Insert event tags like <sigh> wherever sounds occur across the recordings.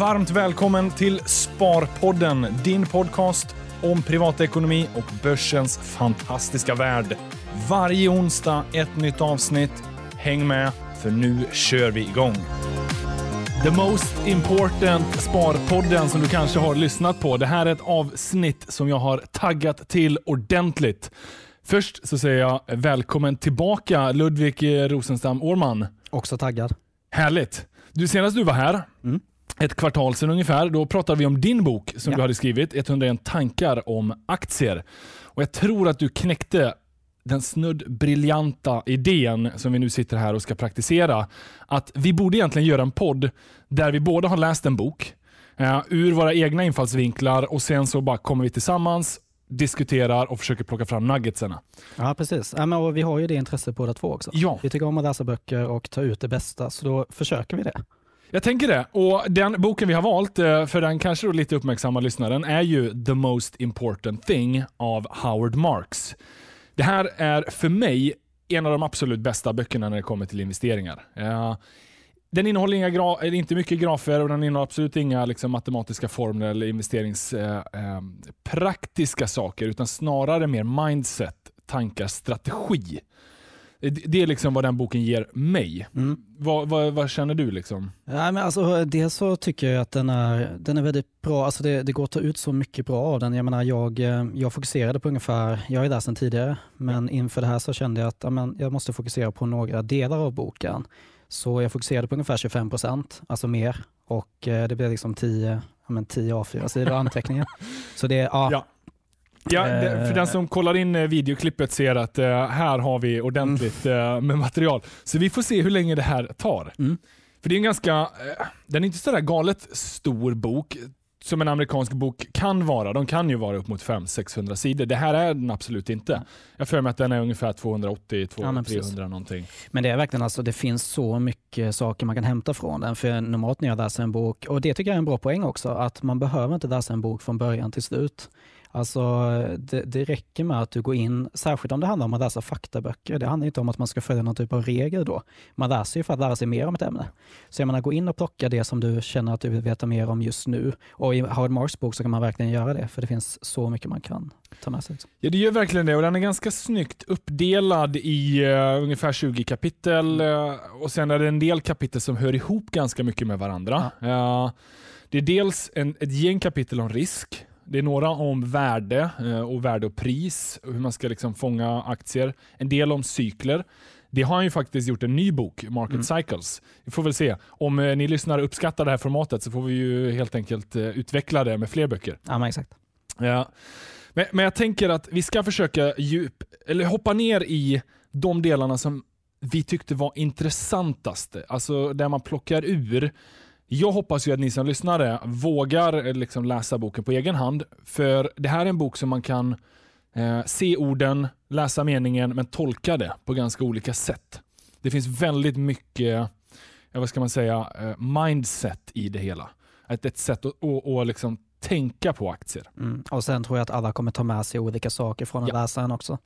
Varmt välkommen till Sparpodden, din podcast om privatekonomi och börsens fantastiska värld. Varje onsdag ett nytt avsnitt. Häng med, för nu kör vi igång. The most important Sparpodden som du kanske har lyssnat på. Det här är ett avsnitt som jag har taggat till ordentligt. Först så säger jag välkommen tillbaka Ludvig Rosenstam Årman. Också taggad. Härligt. Du, senast du var här, Mm. Ett kvartal sedan ungefär, då pratade vi om din bok som Ja. du hade skrivit, 101 tankar om aktier. Och Jag tror att du knäckte den snudd briljanta idén som vi nu sitter här och ska praktisera. Att vi borde egentligen göra en podd där vi båda har läst en bok eh, ur våra egna infallsvinklar och sen så bara kommer vi tillsammans, diskuterar och försöker plocka fram nuggetsarna. Ja, precis. Ja, men, och vi har ju det intresset båda två också. Ja. Vi tycker om att läsa böcker och ta ut det bästa, så då försöker vi det. Jag tänker det. Och Den boken vi har valt, eh, för den kanske då lite uppmärksamma lyssnaren, är ju The Most Important Thing av Howard Marks. Det här är för mig en av de absolut bästa böckerna när det kommer till investeringar. Eh, den innehåller inga inte mycket grafer och den innehåller absolut inga liksom, matematiska formler eller investeringspraktiska eh, eh, saker, utan snarare mer mindset, tankar, strategi. Det det är liksom vad den boken ger mig. Mm. Vad, vad, vad känner du? liksom? Ja, men alltså, dels så tycker jag att den är, den är väldigt bra. Alltså det, det går att ta ut så mycket bra av den. Jag, menar, jag, eh, jag fokuserade på ungefär, jag är där sedan tidigare, men inför det här så kände jag att ja, men, jag måste fokusera på några delar av boken. Så jag fokuserade på ungefär 25 procent, alltså mer. Och eh, det blev liksom 10, ja, men 10 A4-sidor anteckningar. <laughs> Så det, ja, Ja. Ja, det, för den som kollar in eh, videoklippet ser att eh, här har vi ordentligt eh, med material. Så vi får se hur länge det här tar. Mm. För det är en ganska, eh, den är inte sådär galet stor bok som en amerikansk bok kan vara. De kan ju vara upp mot 500-600 sidor. Det här är den absolut inte. Jag för mig att den är ungefär 280-300 precis. någonting. Men det är verkligen alltså, det finns så mycket saker man kan hämta från den. För normalt när jag läser en bok, och det tycker jag är en bra poäng också, att man behöver inte läsa en bok från början till slut. Alltså det, det räcker med att du går in, särskilt om det handlar om att läsa faktaböcker. Det handlar inte om att man ska följa någon typ av regel då. Man läser ju för att lära sig mer om ett ämne. Så jag menar, gå in och plocka det som du känner att du vill veta mer om just nu. Och i Howard Marks bok så kan man verkligen göra det, för det finns så mycket man kan ta med sig. liksom. Ja, det gör verkligen det och den är ganska snyggt uppdelad i eh, ungefär 20 kapitel eh, och sen är det en del kapitel som hör ihop ganska mycket med varandra. Eh, det är dels en, ett gäng kapitel om risk. Det är några om värde eh, och värde och pris och hur man ska liksom fånga aktier. En del om cykler. Det har han ju faktiskt gjort en ny bok, Market Mm. Cycles. Vi får väl se. Om eh, ni lyssnare uppskattar det här formatet så får vi ju helt enkelt eh, utveckla det med fler böcker. Ja, exakt. Ja. Men, men jag tänker att vi ska försöka djup, eller hoppa ner i de delarna som vi tyckte var intressantast. Alltså där man plockar ur. Jag hoppas ju att ni som lyssnare vågar eh, liksom läsa boken på egen hand. För det här är en bok som man kan eh, se orden, läsa meningen, men tolka det på ganska olika sätt. Det finns väldigt mycket, ja, vad ska man säga, eh, mindset i det hela. Ett, ett sätt att att- att liksom tänka på aktier. Mm. Och sen tror jag att alla kommer ta med sig olika saker från Ja. läsaren också.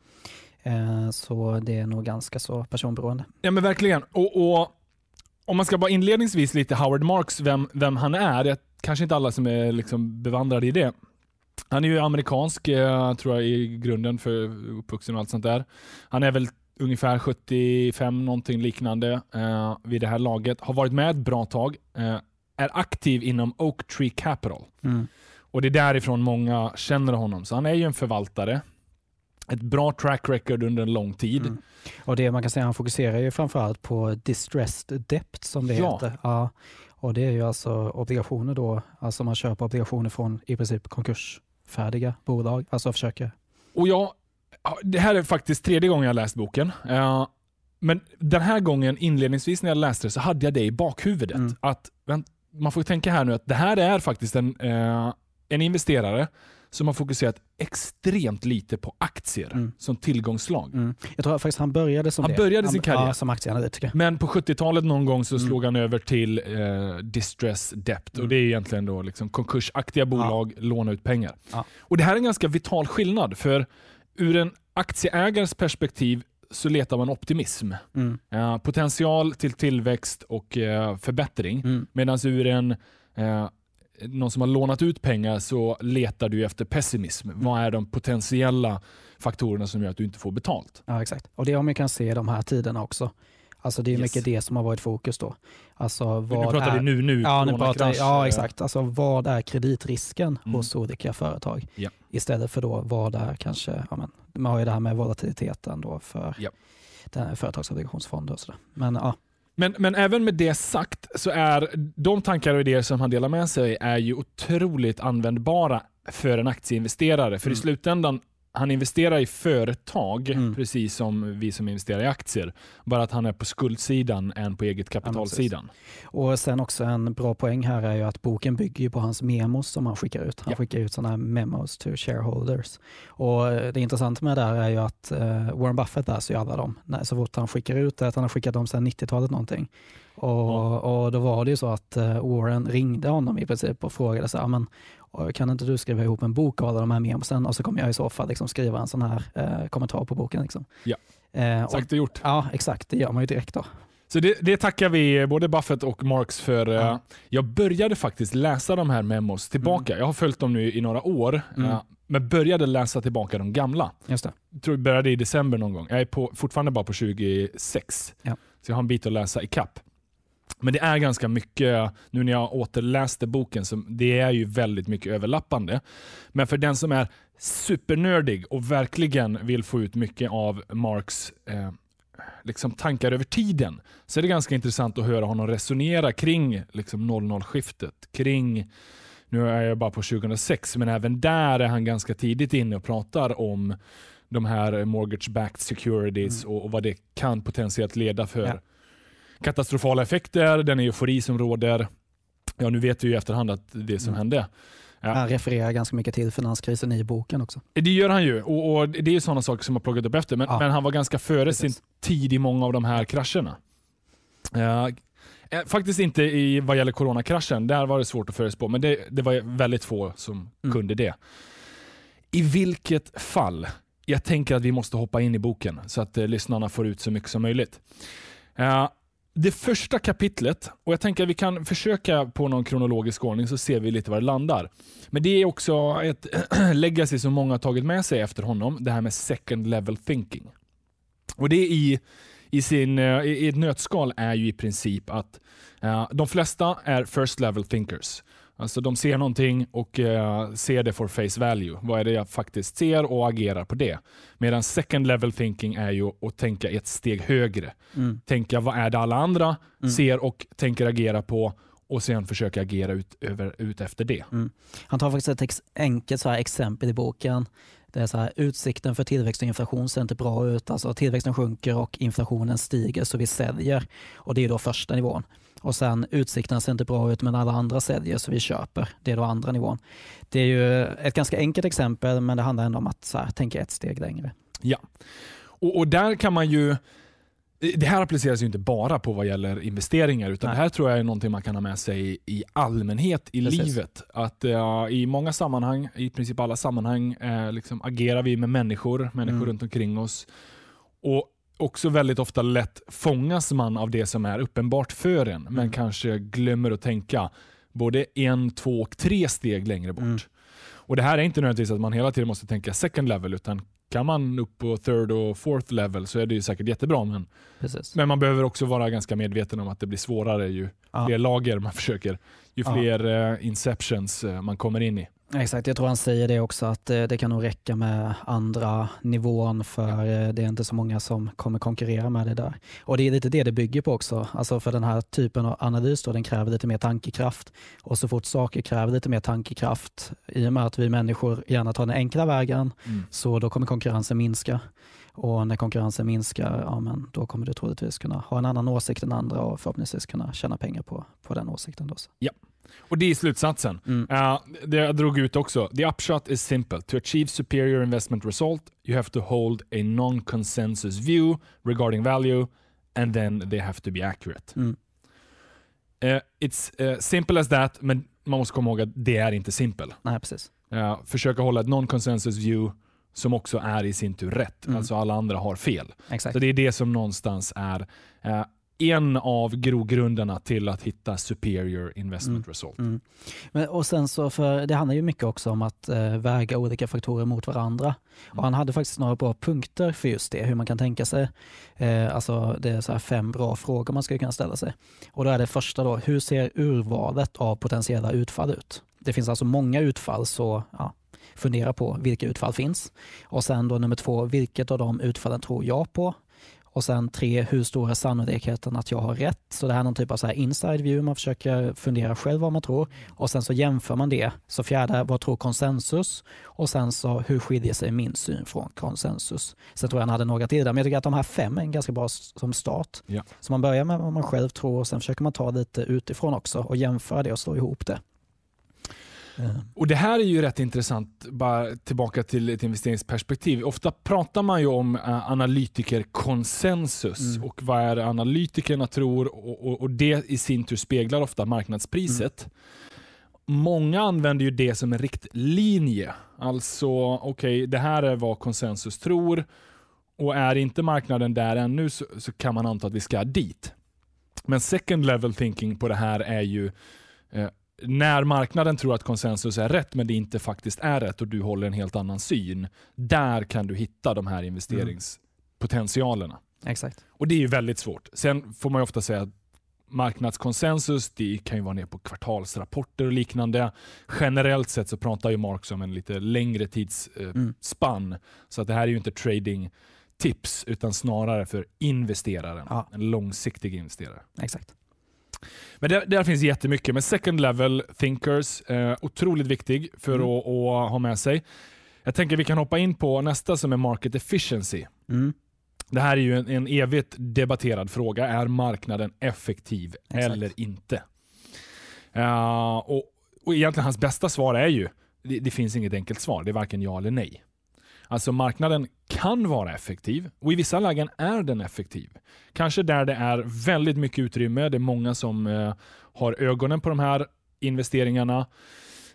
Eh, så det är nog ganska så personberoende. Ja men verkligen. Och, och Om man ska bara inledningsvis lite Howard Marks, vem, vem han är. Jag, kanske inte alla som är liksom bevandrade i det. Han är ju amerikansk, eh, tror jag, i grunden för uppvuxen och allt sånt där. Han är väl ungefär 75, någonting liknande eh, vid det här laget. Har varit med ett bra tag. Eh, är aktiv inom Oak Tree Capital. Mm. Och det är därifrån många känner honom. Så han är ju en förvaltare. Ett bra track record under en lång tid. Mm. Och det man kan säga, han fokuserar ju framförallt på distressed debt som det Ja. heter. Ja. Och det är ju alltså obligationer då, alltså man köper obligationer från i princip konkursfärdiga bolag, alltså försöker. Och jag, ja, det här är faktiskt tredje gången jag läst boken. Eh, men den här gången inledningsvis när jag läste det så hade jag det i bakhuvudet. Mm. Att, man får tänka här nu att det här är faktiskt en, eh, en investerare som har fokuserat extremt lite på aktier Mm. som tillgångsslag. Mm. Jag tror faktiskt han började som Han det. började sin karriär. Ja, som aktieanalytiker. Men på 70-talet någon gång så Mm. slog han över till eh, distress debt. Mm. Och Det är egentligen då liksom konkursaktiga bolag, låna ut pengar. Ja. Och Det här är en ganska vital skillnad. För ur en aktieägares perspektiv så letar man optimism. Mm. Eh, potential till tillväxt och eh, förbättring. Mm. Medan ur en eh, någon som har lånat ut pengar så letar du efter pessimism. Mm. Vad är de potentiella faktorerna som gör att du inte får betalt? Ja, exakt. Och det har man kan se i de här tiderna också. Alltså det är Yes. mycket det som har varit fokus då. Alltså Nu vad pratar är... vi nu, nu, Ja, nu pratar, ja, eh, exakt. Alltså, vad är kreditrisken Mm. hos olika företag? Ja. Istället för då vad är kanske, ja, men, man har ju det här med volatiliteten då för här företagsobligationsfonder och sådär. Men ja, Men, men även med det sagt så är de tankar och idéer som han delar med sig är ju otroligt användbara för en aktieinvesterare. För i Mm. slutändan, han investerar i företag Mm. precis som vi som investerar i aktier. Bara att han är på skuldsidan än på eget kapitalsidan. och sen också en bra poäng här är ju att boken bygger på hans memos som han skickar ut. Han Ja. skickar ut sådana här memos to shareholders. Och eh, det intressanta med det här är ju att eh, Warren Buffett läser ju alla dem. Så fort han skickar ut det, att han har skickat dem sedan 90-talet någonting. Och, Ja. och då var det ju så att eh, Warren ringde honom i princip och frågade så här, men, och kan inte du skriva ihop en bok av alla de här memosen och så kommer jag i så fall liksom skriva en sån här eh, kommentar på boken. Liksom. Ja. Eh, Sagt och gjort. ja, exakt. Det gör man ju direkt då. Så det, det tackar vi både Buffett och Marx för. Ja. Eh, Jag började faktiskt läsa de här memos tillbaka. Jag har följt dem nu i några år. Mm. eh, Men började läsa tillbaka de gamla. Just det. Jag tror det började i december någon gång. Jag är på, fortfarande bara på 26. Ja. Så jag har en bit att läsa i kapp. Men det är ganska mycket, nu när jag återläste boken, så det är ju väldigt mycket överlappande. Men för den som är supernördig och verkligen vill få ut mycket av Marks eh, liksom tankar över tiden, så är det ganska intressant att höra honom resonera kring liksom 00-skiftet, kring nu är jag bara på 2006, men även där är han ganska tidigt inne och pratar om de här mortgage-backed securities och, och vad det kan potentiellt leda för Ja. Katastrofala effekter, den eufori som råder. Ja, nu vet vi ju i efterhand att det som Mm. hände. Ja. Han refererar ganska mycket till finanskrisen i boken också. Det gör han ju och, och det är sådana saker som har plockat upp efter. Men, Ja. men han var ganska före Precis. sin tid i många av de här krascherna. Eh, eh, faktiskt inte i vad gäller coronakraschen, där var det svårt att förutspå, men det, det var väldigt få som Mm. kunde det. I vilket fall, jag tänker att vi måste hoppa in i boken så att eh, lyssnarna får ut så mycket som möjligt. Eh, det första kapitlet, och jag tänker att vi kan försöka på någon kronologisk ordning så ser vi lite var det landar. Men det är också ett <clears throat> legacy som många har tagit med sig efter honom, det här med second level thinking. Och det är i, i, sin, eh, i ett nötskal är ju i princip att uh, de flesta är first level thinkers. Alltså de ser någonting och eh, ser det for face value. Vad är det jag faktiskt ser och agerar på det. Medan second level thinking är ju att tänka ett steg högre. Mm. Tänka vad är det alla andra Mm. ser och tänker agera på och sen försöka agera ut, över, ut efter det. Han tar faktiskt ett ex enkelt så här exempel i boken. Det är så här, utsikten för tillväxt och inflation ser inte bra ut. Alltså tillväxten sjunker och inflationen stiger så vi säljer. Och det är då första nivån. Och sen utsikten ser inte bra ut men alla andra säljer så vi köper. Det är då andra nivån. Det är ju ett ganska enkelt exempel men det handlar ändå om att så här, tänka ett steg längre. Och, och där kan man ju det här appliceras ju inte bara på vad gäller investeringar, utan Nej. det här tror jag är någonting man kan ha med sig i allmänhet i Precis. livet. Att eh, i många sammanhang, i princip alla sammanhang, eh, liksom agerar vi med människor, människor Mm. runt omkring oss. Och också väldigt ofta lätt fångas man av det som är uppenbart för en, men Mm. kanske glömmer att tänka både en, två och tre steg längre bort. Mm. Och Det här är inte nödvändigtvis att man hela tiden måste tänka second level, utan kan man upp på third och fourth level så är det ju säkert jättebra. Men, Precis. men man behöver också vara ganska medveten om att det blir svårare ju Ja. fler lager man <laughs> försöker, ju fler eh, inceptions eh, man kommer in i. Exakt, jag tror han säger det också att eh, det kan nog räcka med andra nivån för eh, det är inte så många som kommer konkurrera med det där. Och det är lite det det bygger på också. Alltså för den här typen av analys då, den kräver lite mer tankekraft. Och så fort saker kräver lite mer tankekraft, i och med att vi människor gärna tar den enkla vägen, så då kommer konkurrensen minska. Och när konkurrensen minskar, ja, men då kommer du troligtvis kunna ha en annan åsikt än andra och förhoppningsvis kunna tjäna pengar på, på den åsikten. Då. så. Och det är slutsatsen. Mm. Uh, det jag drog ut också. The upshot is simple. To achieve superior investment result, you have to hold a non-consensus view regarding value and then they have to be accurate. Mm. Uh, it's uh, simple as that, men man måste komma ihåg att det är inte simpel. Nej, precis. Uh, försöka hålla ett non-consensus view som också är i sin tur rätt. Mm. Alltså alla andra har fel. Exakt. Så det är det som någonstans är en av grogrunderna till att hitta superior investment Mm. result. Mm. Men, och sen så för, det handlar ju mycket också om att eh, väga olika faktorer mot varandra. Och han hade faktiskt några bra punkter för just det, hur man kan tänka sig. Eh, alltså det är så här fem bra frågor man skulle kunna ställa sig. Och då är det första då, hur ser urvalet av potentiella utfall ut? Det finns alltså många utfall, så ja, fundera på vilka utfall finns. Och sen då nummer två, vilket av de utfallen tror jag på? Och sen tre, hur stor är sannolikheten att jag har rätt? Så det här är någon typ av så här inside view, man försöker fundera själv vad man tror. Och sen så jämför man det. Så fjärde, vad tror konsensus? Och sen så, hur skiljer sig min syn från konsensus? Sen tror jag han hade några till där, men jag tycker att de här fem är en ganska bra som start. Ja. Så man börjar med vad man själv tror och sen försöker man ta lite utifrån också och jämföra det och slå ihop det. Eh, Och Det här är ju rätt intressant, bara tillbaka till ett investeringsperspektiv. Ofta pratar man ju om uh, analytikerkonsensus Mm. och vad är analytikerna tror och, och, och det i sin tur speglar ofta marknadspriset. Många använder ju det som en riktlinje. Alltså, okej, det här är vad konsensus tror och är inte marknaden där ännu så, så kan man anta att vi ska dit. Men second level thinking på det här är ju eh, när marknaden tror att konsensus är rätt men det inte faktiskt är rätt och du håller en helt annan syn. Där kan du hitta de här investeringspotentialerna. Exakt. Och det är ju väldigt svårt. Sen får man ju ofta säga att marknadskonsensus det kan ju vara ner på kvartalsrapporter och liknande. Generellt sett så pratar ju Marx om en lite längre tidsspann. Eh, Mm. Så att det här är ju inte trading tips utan snarare för investeraren. Ja. En långsiktig investerare. Exakt. Men där, där finns jättemycket. Men second level thinkers, eh, otroligt viktig för Mm. att, att ha med sig. Jag tänker vi kan hoppa in på nästa som är market efficiency. Mm. Det här är ju en, en evigt debatterad fråga. Är marknaden effektiv Exakt. eller inte? Eh, och, och egentligen hans bästa svar är ju, det, det finns inget enkelt svar. Det är varken ja eller nej. Alltså marknaden kan vara effektiv och i vissa lägen är den effektiv. Kanske där det är väldigt mycket utrymme, det är många som eh, har ögonen på de här investeringarna.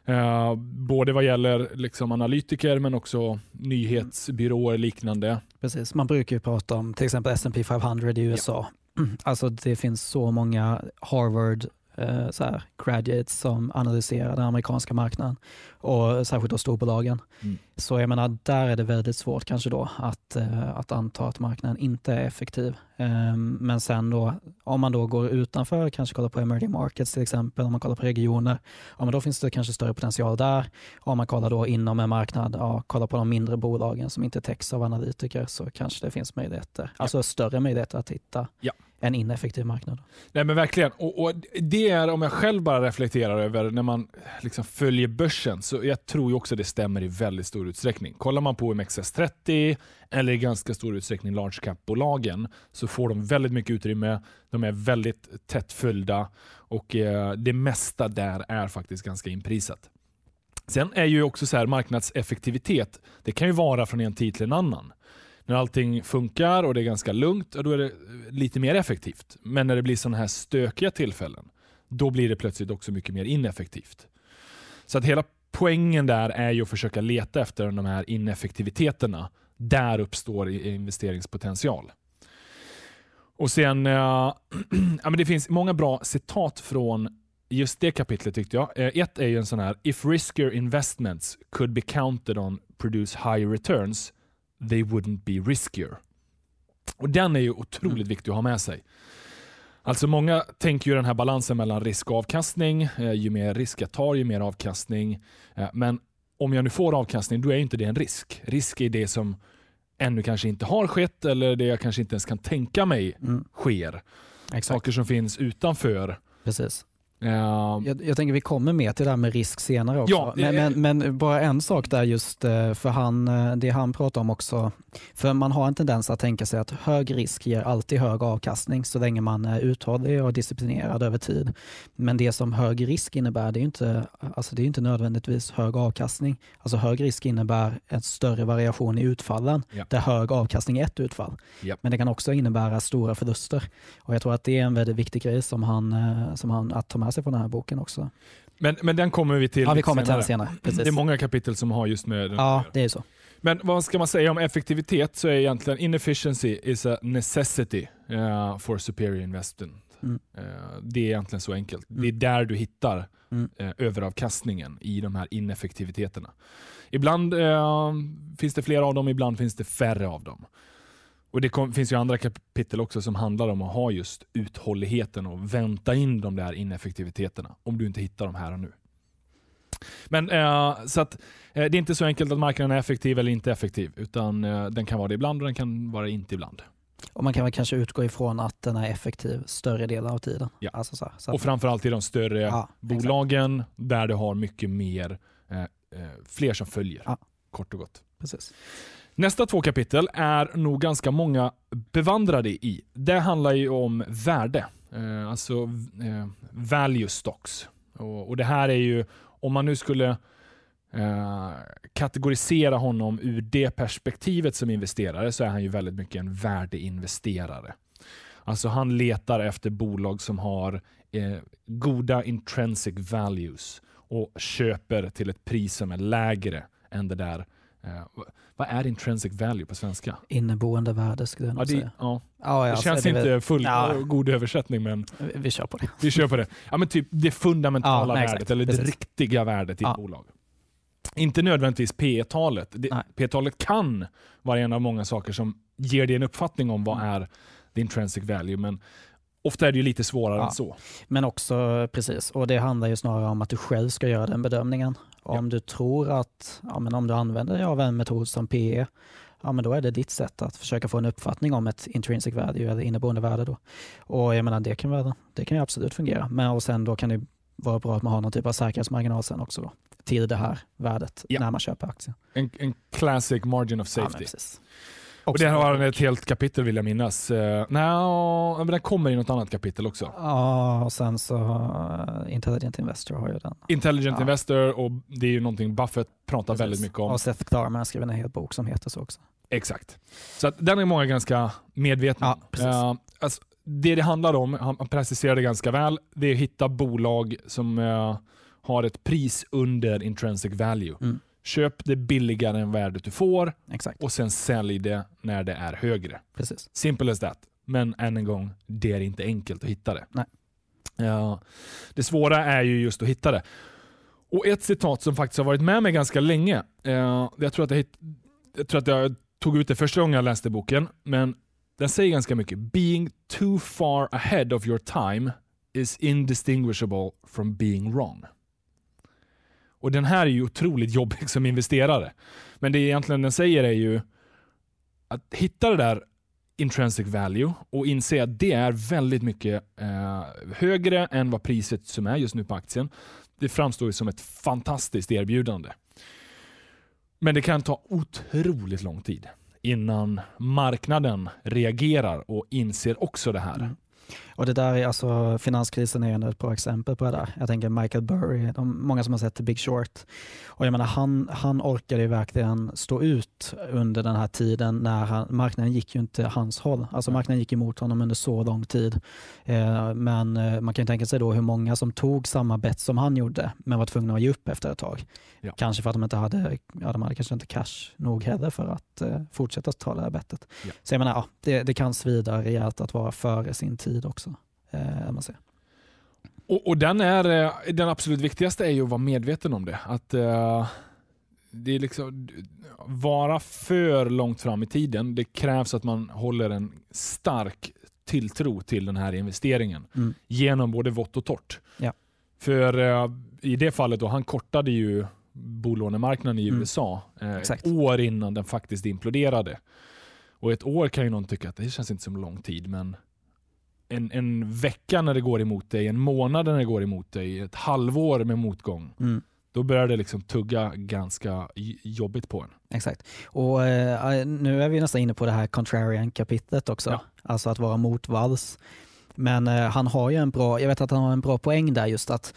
Eh, både vad gäller liksom analytiker men också nyhetsbyråer och liknande. Precis, man brukar ju prata om till exempel S&P 500 i USA. <clears throat> Alltså det finns så många Harvard eh, så här, graduates som analyserar den amerikanska marknaden och särskilt då storbolagen. Mm. Så jag menar, där är det väldigt svårt kanske då att, eh, att anta att marknaden inte är effektiv. Ehm, men sen då, om man då går utanför, kanske kollar på emerging markets till exempel, om man kollar på regioner, ja, men då finns det kanske större potential där. Om man kollar då inom en marknad, ja, kollar på de mindre bolagen som inte täcks av analytiker så kanske det finns möjligheter, alltså större möjligheter att hitta Ja en ineffektiv marknad. Nej men verkligen. Och, och Det är om jag själv bara reflekterar över när man liksom följer börsen, så jag tror ju också det stämmer i väldigt stor utsträckning. Kollar man på OMXS30 eller i ganska stor utsträckning large cap-bolagen så får de väldigt mycket utrymme. De är väldigt tätt följda och eh, det mesta där är faktiskt ganska inprisat. Sen är ju också så här marknadseffektivitet, det kan ju vara från en tid till en annan. När allting funkar och det är ganska lugnt, då är det lite mer effektivt. Men när det blir sådana här stökiga tillfällen, då blir det plötsligt också mycket mer ineffektivt. Så att hela poängen där är ju att försöka leta efter de här ineffektiviteterna. Där uppstår investeringspotential. Och sen, eh, <clears throat> ja, men det finns många bra citat från just det kapitlet tyckte jag. Eh, ett är ju en sån här, if riskier investments could be counted on produce high returns, they wouldn't be riskier. Och Den är ju otroligt Mm. viktig att ha med sig. Alltså Många tänker ju den här balansen mellan risk och avkastning. Eh, ju mer risk jag tar, ju mer avkastning. Eh, men om jag nu får avkastning, då är ju inte det en risk. Risk är det som ännu kanske inte har skett eller det jag kanske inte ens kan tänka mig Mm, sker. exakt, Saker som finns utanför. precis. Eh, Jag, jag tänker vi kommer mer till det här med risk senare också. Ja, men, eh, men, men bara en sak där just eh, för han, eh, det han pratar om också. För man har en tendens att tänka sig att hög risk ger alltid hög avkastning så länge man är uthållig och disciplinerad över tid. Men det som hög risk innebär, det är inte, alltså det är inte nödvändigtvis hög avkastning. Alltså hög risk innebär en större variation i utfallen Ja. där hög avkastning är ett utfall. Ja. Men det kan också innebära stora förluster. Och jag tror att det är en väldigt viktig grej som han, eh, som han att ta med sig från den här boken också. men, men den kommer vi till Ja, vi kommer till den senare. Det är Precis. många kapitel som har just med den Ja, det är så. Men vad ska man säga om effektivitet så är egentligen inefficiency is a necessity uh, for superior investment. Mm. Uh, det är egentligen så enkelt. Mm. Det är där du hittar Mm. uh, överavkastningen i de här ineffektiviteterna. Ibland finns det fler av dem, ibland finns det färre av dem. Och Det kom, finns ju andra kapitel också som handlar om att ha just uthålligheten och vänta in de där ineffektiviteterna om du inte hittar dem här och nu. Men eh, så att eh, Det är inte så enkelt att marknaden är effektiv eller inte effektiv, utan eh, den kan vara det ibland och den kan vara det inte ibland. Och man kan väl kanske utgå ifrån att den är effektiv större delen av tiden. Ja. Alltså så, så Och framförallt i de större ja, bolagen där du har mycket mer, eh, eh, fler som följer. Ja. Kort och gott. exakt, precis. Nästa två kapitel är nog ganska många bevandrade i. Det handlar ju om värde, eh, alltså eh, value stocks. Och, och Det här är ju, om man nu skulle eh, kategorisera honom ur det perspektivet som investerare så är han ju väldigt mycket en värdeinvesterare. Alltså han letar efter bolag som har eh, goda intrinsic values och köper till ett pris som är lägre än det där Eh, vad är intrinsic value på svenska? Inneboende värde skulle jag nog Ja, det, säga. ja. Ja, det alltså, känns väl- inte full Ja. god översättning men Vi, vi kör på det. vi kör på det. Ja, men typ det fundamentala nej, värdet eller det Precis. riktiga värdet i ett bolag. Inte nödvändigtvis P talet. P talet kan vara en av många saker som ger dig en uppfattning om vad Mm. är the intrinsic value men ofta är det ju lite svårare Ja. än så. Men också, precis, och det handlar ju snarare om att du själv ska göra den bedömningen. Om du tror att, ja, men om du använder dig av en metod som PE, ja, men då är det ditt sätt att försöka få en uppfattning om ett intrinsic value eller inneboende värde. Då. Och jag menar, det kan, vara, det kan ju absolut fungera. Men och sen då kan det vara bra att man har någon typ av säkerhetsmarginal sen också då, till det här värdet Ja. när man köper aktien. En, en classic margin of Ja, safety. precis. Och det har han ett helt kapitel vill jag minnas. Uh, Nej, men den kommer i något annat kapitel också. Ja, och sen så uh, Intelligent Investor har ju den. Intelligent Ja. Investor och det är ju någonting Buffett pratar Precis. väldigt mycket om. Och Seth Klarman har skrivit en hel bok som heter så också. Exakt. Så att den är många ganska medvetna Ja, om. precis. Eh, alltså, det det handlar om, han han preciserar det ganska väl, det är att hitta bolag som eh, har ett pris under intrinsic value. Mm. Köp det billigare än värdet du får Exakt, och sen sälj det när det är högre. precis. Simple as that. Men än en gång, det är inte enkelt att hitta det. Nej. Ja, det svåra är ju just att hitta det. Och Ett citat som faktiskt har varit med mig ganska länge, eh, jag, tror att jag, jag tror att jag tog ut det första gången jag läste boken, men den säger ganska mycket. Being too far ahead of your time is indistinguishable from being wrong. Och Den här är ju otroligt jobbig som investerare. Men det egentligen den säger är ju att hitta det där intrinsic value och inse att det är väldigt mycket eh, högre än vad priset som är just nu på aktien. Det framstår ju som ett fantastiskt erbjudande. Men det kan ta otroligt lång tid innan marknaden reagerar och inser också det här. Mm. Och det där är alltså, finanskrisen är ändå ett bra exempel på det där. Jag tänker Michael Burry, de, många som har sett The Big Short. Och jag menar, han, han orkade ju verkligen stå ut under den här tiden när han, marknaden gick ju inte hans håll. Alltså marknaden gick emot honom under så lång tid. Eh, men eh, man kan ju tänka sig då hur många som tog samma bett som han gjorde, men var tvungna att ge upp efter ett tag. Ja. Kanske för att de inte hade, ja, de hade kanske inte cash nog heller för att eh, fortsätta ta det här bettet. Ja. Så jag menar, ja, det, det kan svida rejält att vara före sin tid också. Eh, säger. Och, och den, är, eh, den absolut viktigaste är ju att vara medveten om det. Att eh, det är liksom, Vara för långt fram i tiden, det krävs att man håller en stark tilltro till den här investeringen. Mm. Genom både vått och torrt. Ja. För eh, i det fallet, då, han kortade ju bolånemarknaden i Mm. USA eh, ett år innan den faktiskt imploderade. Och ett år kan ju någon tycka att det känns inte som lång tid, men en, en vecka när det går emot dig, en månad när det går emot dig, ett halvår med motgång, Mm. då börjar det liksom tugga ganska jobbigt på en. Exakt. Och eh, nu är vi nästan inne på det här contrarian-kapitlet också. Ja. Alltså att vara motvalls. Men eh, han har ju en bra, jag vet att han har en bra poäng där just att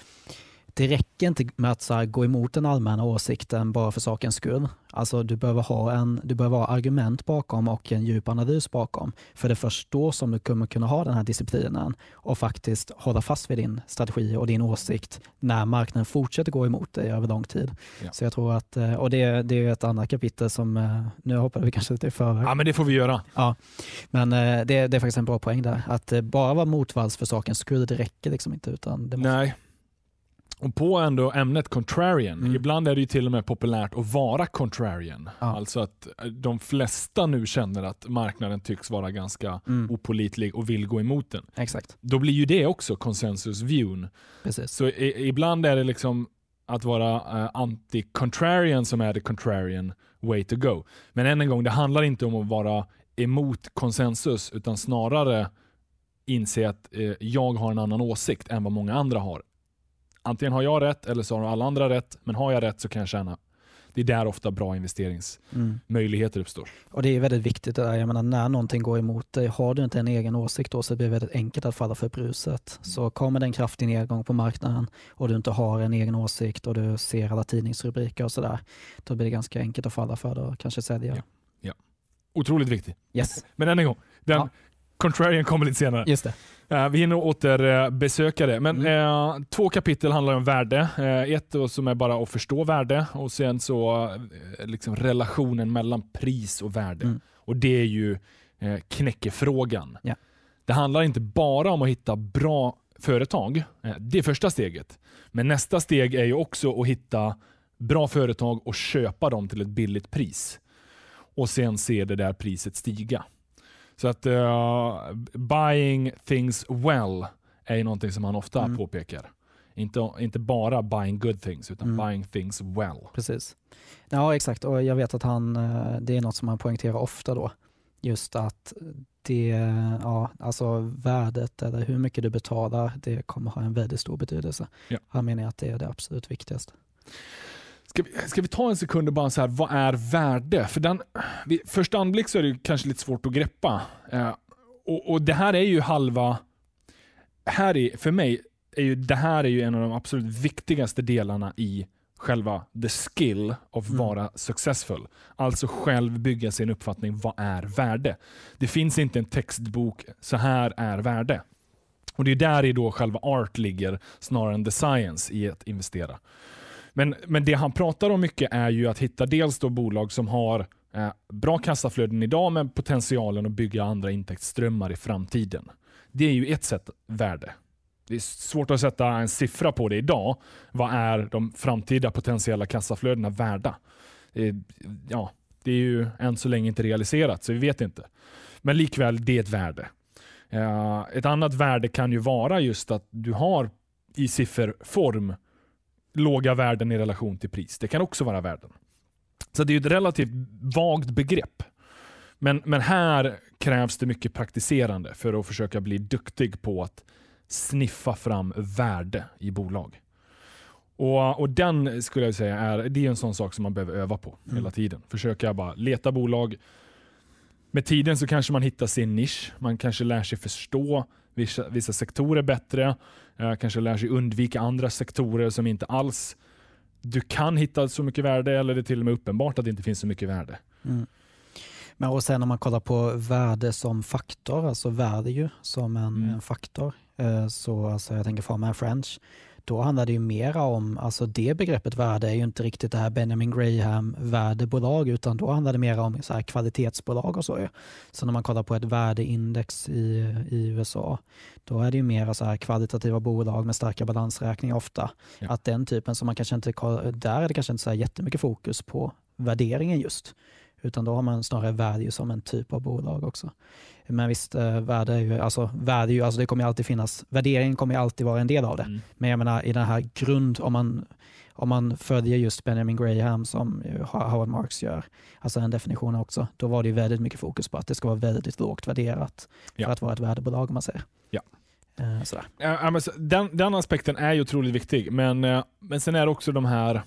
det räcker inte med att här, gå emot den allmänna åsikten bara för sakens skull. Alltså, du, behöver ha en, du behöver ha argument bakom och en djup analys bakom. För det är först då som du kommer kunna ha den här disciplinen och faktiskt hålla fast vid din strategi och din åsikt när marknaden fortsätter gå emot dig över lång tid. Ja. Så jag tror att, eh, och det, det är ett annat kapitel som, eh, nu hoppade vi kanske lite i förväg. Ja men det får vi göra. Ja, men eh, det, det är faktiskt en bra poäng där. Att bara vara motvalls för sakens skull, det räcker liksom inte. Utan det måste... Nej. Och på ändå ämnet contrarian, mm. ibland är det ju till och med populärt att vara contrarian. Ja. Alltså att eh, de flesta nu känner att marknaden tycks vara ganska mm. opolitlig och vill gå emot den. Exakt. Då blir ju det också consensus viewn. Precis. Så i, ibland är det liksom att vara uh, anti-contrarian som är the contrarian way to go. Men än en gång, det handlar inte om att vara emot konsensus utan snarare inse att uh, jag har en annan åsikt än vad många andra har antingen har jag rätt eller så har alla andra rätt, men har jag rätt så kan jag tjäna. Det är där ofta bra investeringsmöjligheter mm. uppstår. Och Det är väldigt viktigt, där. Jag menar, när någonting går emot dig, har du inte en egen åsikt då så blir det väldigt enkelt att falla för bruset. Så kommer det en kraftig nedgång på marknaden och du inte har en egen åsikt och du ser alla tidningsrubriker och sådär, då blir det ganska enkelt att falla för det och kanske sälja. Ja. ja. Otroligt viktigt. Yes. Men än en gång, den ja. Contrarian kommer lite senare. Just det. Uh, vi hinner återbesöka det. Men mm. uh, två kapitel handlar om värde. Uh, ett som är bara att förstå värde och sen så liksom relationen mellan pris och värde. Mm. Och Det är ju knäckefrågan. Yeah. Det handlar inte bara om att hitta bra företag. det är första steget. Men nästa steg är ju också att hitta bra företag och köpa dem till ett billigt pris. Och sen se det där priset stiga. Så att uh, buying things well är ju någonting som han ofta mm. påpekar. Inte, inte bara buying good things, utan mm. buying things well. Precis. Ja, exakt. Och jag vet att han, eh, det är något som han poängterar ofta då. Just att det, ja, alltså värdet eller hur mycket du betalar, det kommer ha en väldigt stor betydelse. Ja. Han menar att det är det absolut viktigaste. Ska vi, ska vi ta en sekund och bara så här, vad är värde? För den, vid första anblick så är det kanske lite svårt att greppa. Eh, och, och, Det här är ju halva, här är, för mig, är ju, det här är ju en av de absolut viktigaste delarna i själva the skill of mm. vara successful. Alltså själv bygga sin uppfattning, vad är värde? Det finns inte en textbok, så här är värde. Och Det är där i då själva art ligger, snarare än the science i att investera. Men, men det han pratar om mycket är ju att hitta dels då bolag som har eh, bra kassaflöden idag men potentialen att bygga andra intäktsströmmar i framtiden. Det är ju ett sätt värde. Det är svårt att sätta en siffra på det idag. Vad är de framtida potentiella kassaflödena värda? Det ja, det är ju än så länge inte realiserat, så vi vet inte. Men likväl, det är ett värde. Eh, ett annat värde kan ju vara just att du har i sifferform låga värden i relation till pris. Det kan också vara värden. Så det är ett relativt vagt begrepp. Men, men här krävs det mycket praktiserande för att försöka bli duktig på att sniffa fram värde i bolag. Och, och Den skulle jag säga är, det är en sån sak som man behöver öva på mm. hela tiden. Försöka bara leta bolag. Med tiden så kanske man hittar sin nisch. Man kanske lär sig förstå vissa, vissa sektorer bättre. Eh, kanske lär sig undvika andra sektorer som inte alls du kan hitta så mycket värde eller det är till och med uppenbart att det inte finns så mycket värde. Mm. Men och sen om man kollar på värde som faktor, alltså värde ju som en, mm. en faktor. Eh, så alltså jag tänker Farmer French då handlar det ju mera om, alltså det begreppet värde är ju inte riktigt det här Benjamin Graham värdebolag utan då handlar det mer om så här kvalitetsbolag och så. Så när man kollar på ett värdeindex i, i USA då är det ju mer så här kvalitativa bolag med starka balansräkningar ofta. Ja. Att den typen som man kanske inte, där är det kanske inte så här jättemycket fokus på värderingen just. Utan då har man snarare value som en typ av bolag också. Men visst, eh, värde är ju, alltså, värde är ju, alltså det kommer alltid finnas, värderingen kommer alltid vara en del av det. Mm. Men jag menar i den här grund, om man, om man följer just Benjamin Graham som Howard Marks gör, alltså en definition också, då var det ju väldigt mycket fokus på att det ska vara väldigt lågt värderat ja. för att vara ett värdebolag om man säger. Ja. Eh, sådär. Den, den aspekten är ju otroligt viktig, men, eh, men sen är det också de här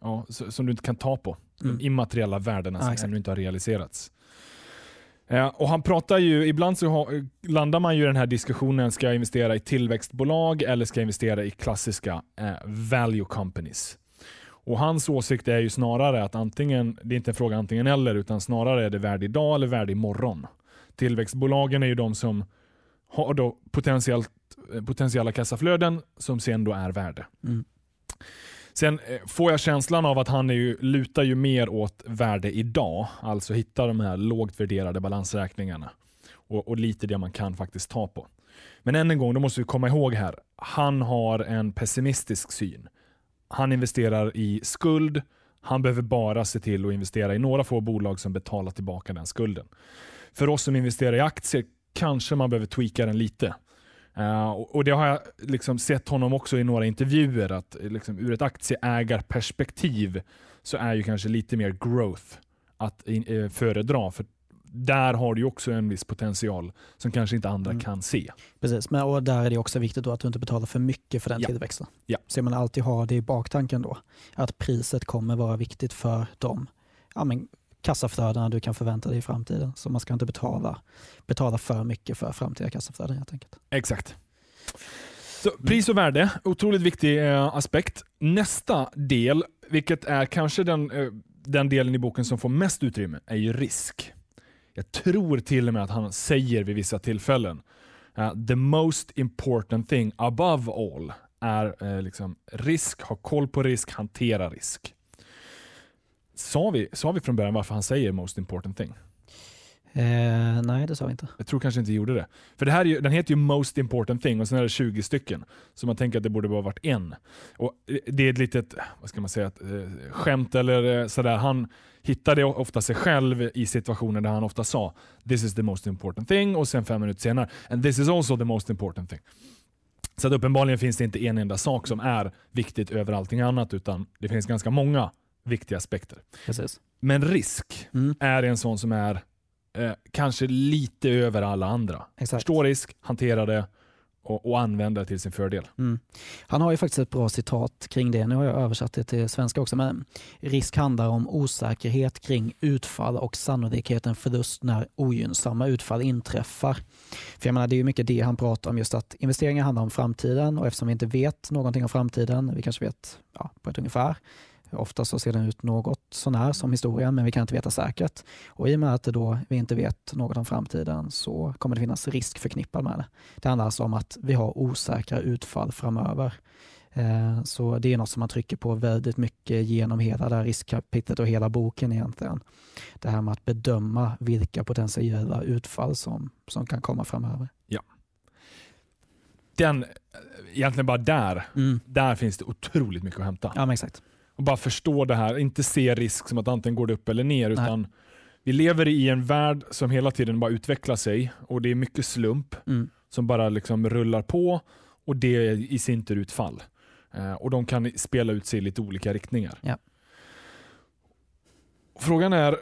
ja, som du inte kan ta på. Mm. De immateriella värdena som ännu inte har realiserats. Eh, och han pratar ju, ibland så ha, landar man ju i den här diskussionen, ska jag investera i tillväxtbolag eller ska jag investera i klassiska eh, value companies? Och Hans åsikt är ju snarare att antingen, det är inte en fråga antingen eller, utan snarare är det värde idag eller värde imorgon. Tillväxtbolagen är ju de som har då potentiellt, eh, potentiella kassaflöden som sen då är värde. Mm. Sen eh, får jag känslan av att han är ju, lutar ju mer åt värde idag, alltså hitta de här lågt värderade balansräkningarna och, och lite det man kan faktiskt ta på. Men än en gång, då måste vi komma ihåg här, han har en pessimistisk syn. Han investerar i skuld, han behöver bara se till att investera i några få bolag som betalar tillbaka den skulden. För oss som investerar i aktier kanske man behöver tweaka den lite. Uh, och Det har jag liksom sett honom också i några intervjuer, att liksom, ur ett aktieägarperspektiv så är ju kanske lite mer growth att in, uh, föredra. För där har du också en viss potential som kanske inte andra mm. kan se. Precis, men och där är det också viktigt att du inte betalar för mycket för den ja. tillväxten. Ja. Så man alltid har det i baktanken då, att priset kommer vara viktigt för dem. Ja, men kassaflödena du kan förvänta dig i framtiden. Så man ska inte betala, betala för mycket för framtida kassaflöden helt enkelt. Exakt. Så pris och värde, otroligt viktig eh, aspekt. Nästa del, vilket är kanske den, eh, den delen i boken som får mest utrymme, är ju risk. Jag tror till och med att han säger vid vissa tillfällen, uh, the most important thing above all är eh, liksom risk, ha koll på risk, hantera risk. Sa vi, sa vi från början varför han säger most important thing? Eh, nej, det sa vi inte. Jag tror kanske inte gjorde det. För det här är, den heter ju most important thing och sen är det 20 stycken. Så man tänker att det borde bara varit en. Och Det är ett litet vad ska man säga, ett, eh, skämt eller eh, sådär. Han hittade ofta sig själv i situationer där han ofta sa “this is the most important thing” och sen fem minuter senare “and this is also the most important thing”. Så uppenbarligen finns det inte en enda sak som är viktigt över allting annat utan det finns ganska många viktiga aspekter. Precis. Men risk mm. är en sån som är eh, kanske lite över alla andra. Exakt. Förstå risk, hantera det och, och använda det till sin fördel. Mm. Han har ju faktiskt ett bra citat kring det. Nu har jag översatt det till svenska också. Men risk handlar om osäkerhet kring utfall och sannolikheten förlust när ogynnsamma utfall inträffar. För jag menar, det är ju mycket det han pratar om, just att investeringar handlar om framtiden och eftersom vi inte vet någonting om framtiden, vi kanske vet ja, på ett ungefär, Ofta så ser den ut något sånär som historien, men vi kan inte veta säkert. Och I och med att då vi inte vet något om framtiden så kommer det finnas risk förknippad med det. Det handlar alltså om att vi har osäkra utfall framöver. Eh, så det är något som man trycker på väldigt mycket genom hela det här riskkapitlet och hela boken egentligen. Det här med att bedöma vilka potentiella utfall som, som kan komma framöver. Ja. Den, egentligen bara där, mm. där finns det otroligt mycket att hämta. Ja, exakt och bara förstå det här. Inte se risk som att antingen går det upp eller ner. utan. Vi lever i en värld som hela tiden bara utvecklar sig och det är mycket slump mm. som bara liksom rullar på och det är i sin tur utfall. Eh, och De kan spela ut sig i lite olika riktningar. Ja. Frågan är,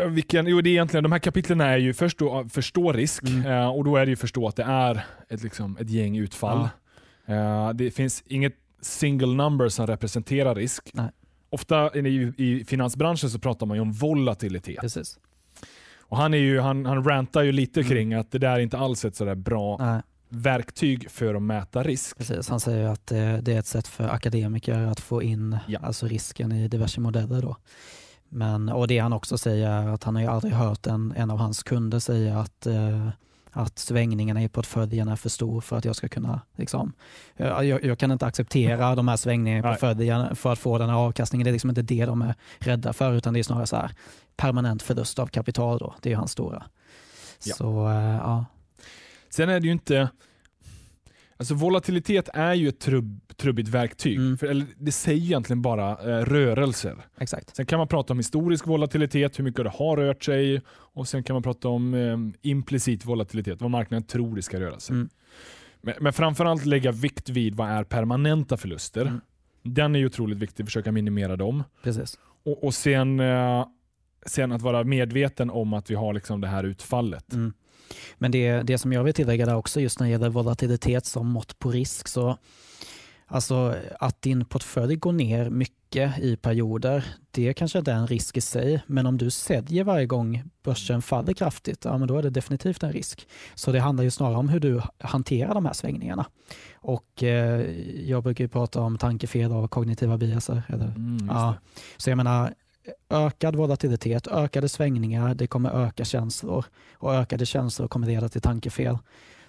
eh, vilken, jo, det är egentligen, de här kapitlen är ju först då förstå risk mm. eh, och då är det ju förstå att det är ett, liksom, ett gäng utfall. Ja. Eh, det finns inget single number som representerar risk. Nej. Ofta i, i finansbranschen så pratar man ju om volatilitet. Precis. Och han, är ju, han, han rantar ju lite mm. kring att det där är inte alls ett sådär bra Nej. verktyg för att mäta risk. Precis, han säger att det, det är ett sätt för akademiker att få in ja. alltså risken i diverse modeller. Då. Men, och Det han också säger är att han har ju aldrig hört en, en av hans kunder säga att eh, att svängningarna i portföljen är för stor för att jag ska kunna... Liksom, jag, jag kan inte acceptera de här svängningarna i portföljen för att få den här avkastningen. Det är liksom inte det de är rädda för utan det är snarare så här, permanent förlust av kapital. Då. Det är hans stora. Ja. Så, äh, ja. Sen är det ju inte Alltså volatilitet är ju ett trubb, trubbigt verktyg. Mm. För, eller, det säger egentligen bara eh, rörelser. Exakt. Sen kan man prata om historisk volatilitet, hur mycket det har rört sig. Och Sen kan man prata om eh, implicit volatilitet, vad marknaden tror det ska röra sig. Mm. Men, men framförallt lägga vikt vid vad är permanenta förluster. Mm. Den är ju otroligt viktig, försöka minimera dem. Precis. Och, och sen, eh, sen att vara medveten om att vi har liksom det här utfallet. Mm. Men det, det som jag vill tillägga där också just när det gäller volatilitet som mått på risk så Alltså att din portfölj går ner mycket i perioder, det kanske inte är en risk i sig, men om du säljer varje gång börsen faller kraftigt, ja men då är det definitivt en risk. Så det handlar ju snarare om hur du hanterar de här svängningarna. Och eh, jag brukar ju prata om tankefel och kognitiva biaser. Eller, Mm, ja. Så jag menar, ökad volatilitet, ökade svängningar, det kommer öka känslor och ökade känslor kommer leda till tankefel.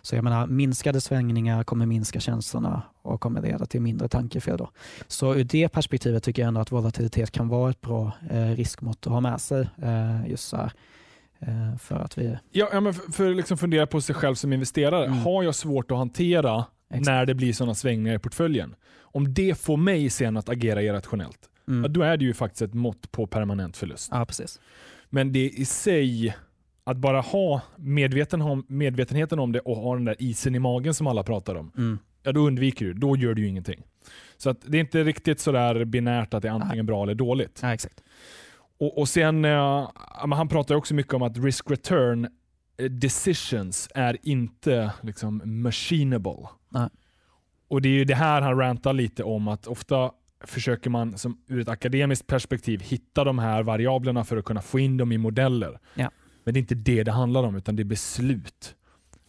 Så jag menar, minskade svängningar kommer minska känslorna och kommer leda till mindre tankefel. Då. Så ur det perspektivet tycker jag ändå att volatilitet kan vara ett bra eh, riskmått att ha med sig. Eh, just så här, eh, för att vi... Ja, ja, men för, för liksom fundera på sig själv som investerare. Mm. Har jag svårt att hantera Exakt. när det blir sådana svängningar i portföljen? Om det får mig sen att agera irrationellt, Mm. ja, då är det ju faktiskt ett mått på permanent förlust. Ja, precis. Men det i sig, att bara ha medveten medvetenheten om det och ha den där isen i magen som alla pratar om, Mm. ja då undviker du Då gör du ju ingenting. Så att det är inte riktigt sådär binärt att det är antingen bra eller dåligt. Ja, exakt. Och, och sen, eh, han pratar också mycket om att risk return eh, decisions är inte liksom machinable. Nej. Och det är ju det här han rantar lite om, att ofta försöker man som, ur ett akademiskt perspektiv hitta de här variablerna för att kunna få in dem i modeller. Ja. Men det är inte det det handlar om, utan det är beslut.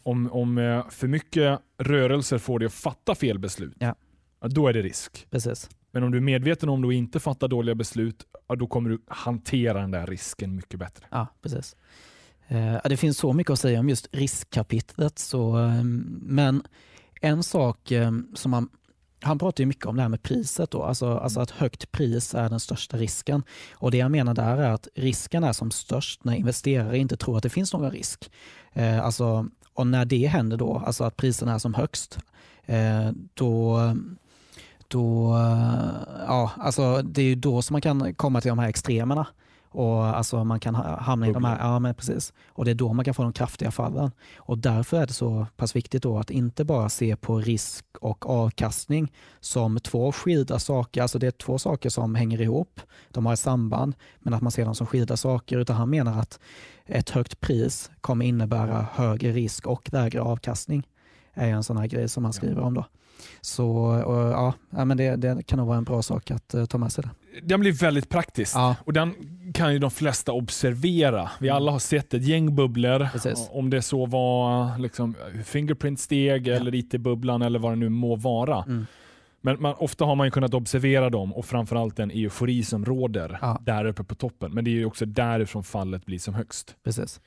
Om, om eh, för mycket rörelser får dig att fatta fel beslut, Ja. då är det risk. precis. Men om du är medveten om det och inte fattar dåliga beslut, då kommer du hantera den där risken mycket bättre. Ja, precis. Eh, det finns så mycket att säga om just riskkapitlet. Så, eh, men en sak som man han pratar ju mycket om det här med priset. Då. Alltså, alltså att högt pris är den största risken. Och Det jag menar där är att risken är som störst när investerare inte tror att det finns någon risk. Eh, alltså, och när det händer då, alltså att priserna är som högst, eh, då då, eh, ja, alltså det är ju då som man kan komma till de här extremerna. Och alltså man kan ha- hamna i de här, ja men precis. Och det är då man kan få de kraftiga fallen. Och därför är det så pass viktigt då att inte bara se på risk och avkastning som två skilda saker. Alltså det är två saker som hänger ihop. De har ett samband, men att man ser dem som skilda saker. Utan han menar att ett högt pris kommer innebära högre risk och lägre avkastning. är en sån här grej som han skriver om då. Så och, ja, ja, men det, det kan nog vara en bra sak att eh, ta med sig. Det. Den blir väldigt praktisk. Ja. Och den kan ju de flesta observera. Vi alla har sett ett gäng bubblor. Precis. Om det så var liksom, Fingerprint steg eller IT-bubblan eller vad det nu må vara. Mm. Men man, ofta har man ju kunnat observera dem och framförallt den eufori som råder Ja. där uppe på toppen. Men det är ju också därifrån fallet blir som högst. Precis.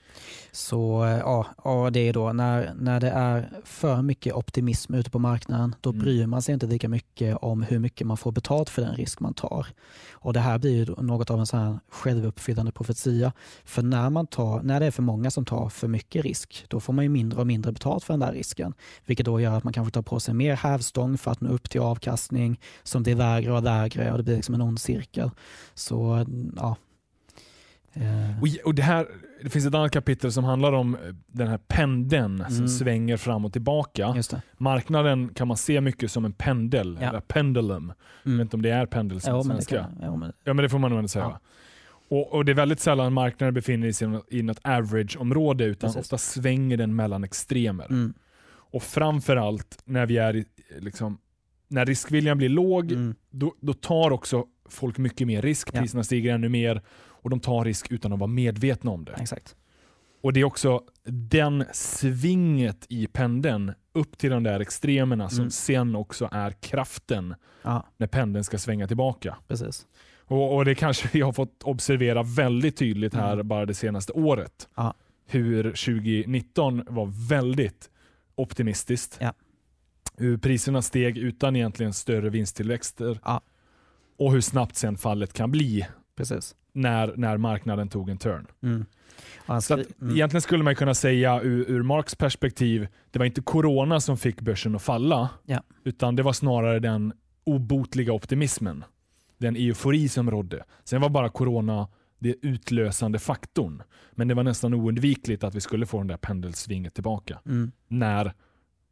Så eh, ja, och det är då när, när det är för mycket optimism ute på marknaden, då Mm. bryr man sig inte lika mycket om hur mycket man får betalt för den risk man tar. Och det här blir ju något av en sån här självuppfyllande profetia. För när, man tar, när det är för många som tar för mycket risk, då får man ju mindre och mindre betalt för den där risken. Vilket då gör att man kanske tar på sig mer hävstång för att nå upp till avkastning som blir lägre och lägre och det blir liksom en ond cirkel. Så ja. Eh, Och, det, här, det finns ett annat kapitel som handlar om eh, den här pendeln som Mm. svänger fram och tillbaka. Marknaden kan man se mycket som en pendel, Ja. eller pendulum. Jag vet Mm. inte om det är pendel som Ja, men svenska. kan, ja, men, Ja men det får man nog ändå säga. Ja. Och, och Det är väldigt sällan marknaden befinner sig i något- i något average-område utan Precis. ofta svänger den mellan extremer. mm, Och framförallt när vi är i, liksom, när riskviljan blir låg, mm, då, då tar också folk mycket mer risk. Ja. Priserna stiger ännu mer och de tar risk utan att vara medvetna om det. exakt. Och det är också den svinget i pendeln upp till de där extremerna som Mm. sen också är kraften Ja, när pendeln ska svänga tillbaka. precis. Och, och Det kanske <laughs> vi har fått observera väldigt tydligt här Mm. bara det senaste året. Ja. Hur 2019 var väldigt optimistiskt. Ja. Hur priserna steg utan egentligen större vinsttillväxter. Ja. Och hur snabbt sen fallet kan bli precis. när, när marknaden tog en turn. Mm. Han Så att, mm, Egentligen skulle man kunna säga ur, ur Marks perspektiv, det var inte corona som fick börsen att falla, Ja. utan det var snarare den obotliga optimismen. Den eufori som rådde. Sen var bara corona det utlösande faktorn. Men det var nästan oundvikligt att vi skulle få den där pendelsvinget tillbaka. mm, När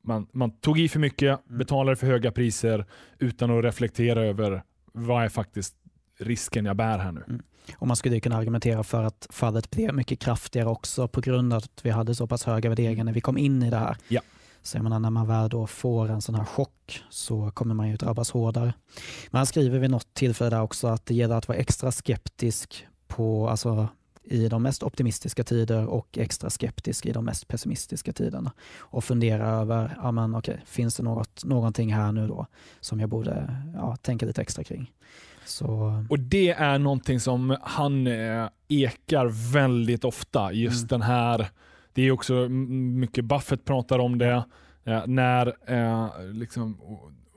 man, man tog i för mycket, Mm. betalade för höga priser utan att reflektera över vad är faktiskt risken jag bär här nu. och man skulle kunna argumentera för att fallet blev mycket kraftigare också på grund av att vi hade så pass höga värderingar när vi kom in i det här. Ja. Så jag menar, när man väl då får en sån här chock så kommer man ju drabbas hårdare. Men han skriver vid något tillfälle också att det gäller att vara extra skeptisk på, alltså i de mest optimistiska tider och extra skeptisk i de mest pessimistiska tiderna. Och fundera över, ja men okej, finns det något, någonting här nu då som jag borde ja, tänka lite extra kring? Så... Och det är någonting som han eh, ekar väldigt ofta, just mm. den här, det är också mycket Buffett pratar om det, eh, när eh, liksom,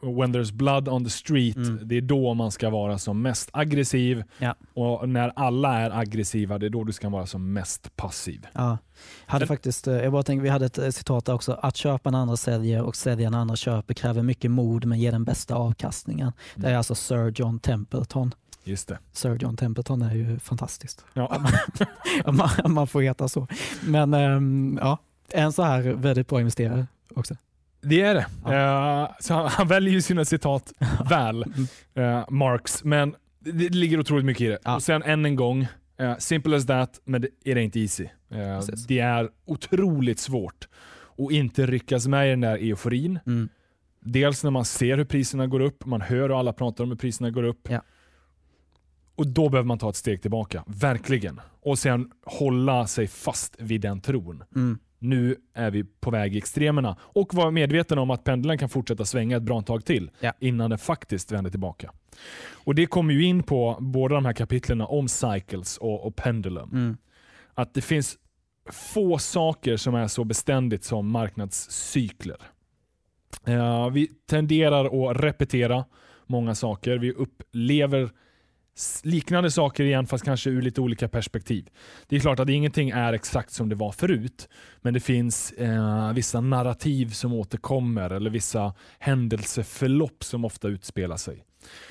when there's blood on the street, mm. det är då man ska vara som mest aggressiv. Ja. Och när alla är aggressiva, det är då du ska vara som mest passiv. Ja. Hade faktiskt, eh, jag bara tänkte, vi hade ett eh, citat där också. Att köpa när andra säljer och sälja när andra köper kräver mycket mod men ger den bästa avkastningen. Mm. Det är alltså Sir John Templeton. Just det. Sir John Templeton är ju fantastiskt. Ja. <laughs> man, man får heta så. Men ähm, ja, en så här väldigt bra investerare också. Det är det. Ja. Uh, så han, han, väljer ju sina citat <laughs> väl, uh, Marx, men det, det, ligger otroligt mycket i det. Ja. Och sen än en gång, uh, simple as that, men det, är inte easy. det är otroligt svårt att inte ryckas med i den där euforin. Mm. Dels när man ser hur priserna går upp, man hör hur alla pratar om hur priserna går upp. Ja. Och Då behöver man ta ett steg tillbaka, verkligen. Och sen hålla sig fast vid den tron. Mm nu är vi på väg i extremerna. Och vara medveten om att pendeln kan fortsätta svänga ett bra tag till ja. innan den faktiskt vänder tillbaka. Och Det kommer ju in på båda de här kapitlen om cycles och, och pendulum. Mm. Att det finns få saker som är så beständigt som marknadscykler. Uh, vi tenderar att repetera många saker. Vi upplever liknande saker igen fast kanske ur lite olika perspektiv. Det är klart att ingenting är exakt som det var förut, men det finns eh, vissa narrativ som återkommer eller vissa händelseförlopp som ofta utspelar sig.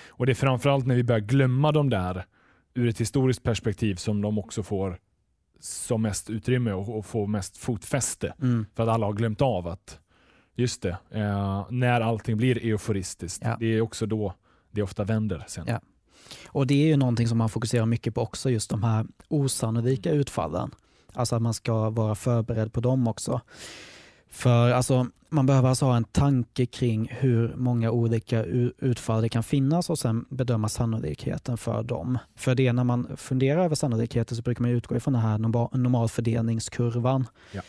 Och Det är framförallt när vi börjar glömma dem där ur ett historiskt perspektiv som de också får som mest utrymme och, och får mest fotfäste. Mm. För att alla har glömt av att, just det, eh, när allting blir euforistiskt, ja. det är också då det ofta vänder sen. Ja. Och det är ju någonting som man fokuserar mycket på också, just de här osannolika utfallen. Alltså att man ska vara förberedd på dem också. För alltså, man behöver alltså ha en tanke kring hur många olika utfall det kan finnas och sen bedöma sannolikheten för dem. För det när man funderar över sannolikheten så brukar man utgå ifrån den här normalfördelningskurvan. Ja.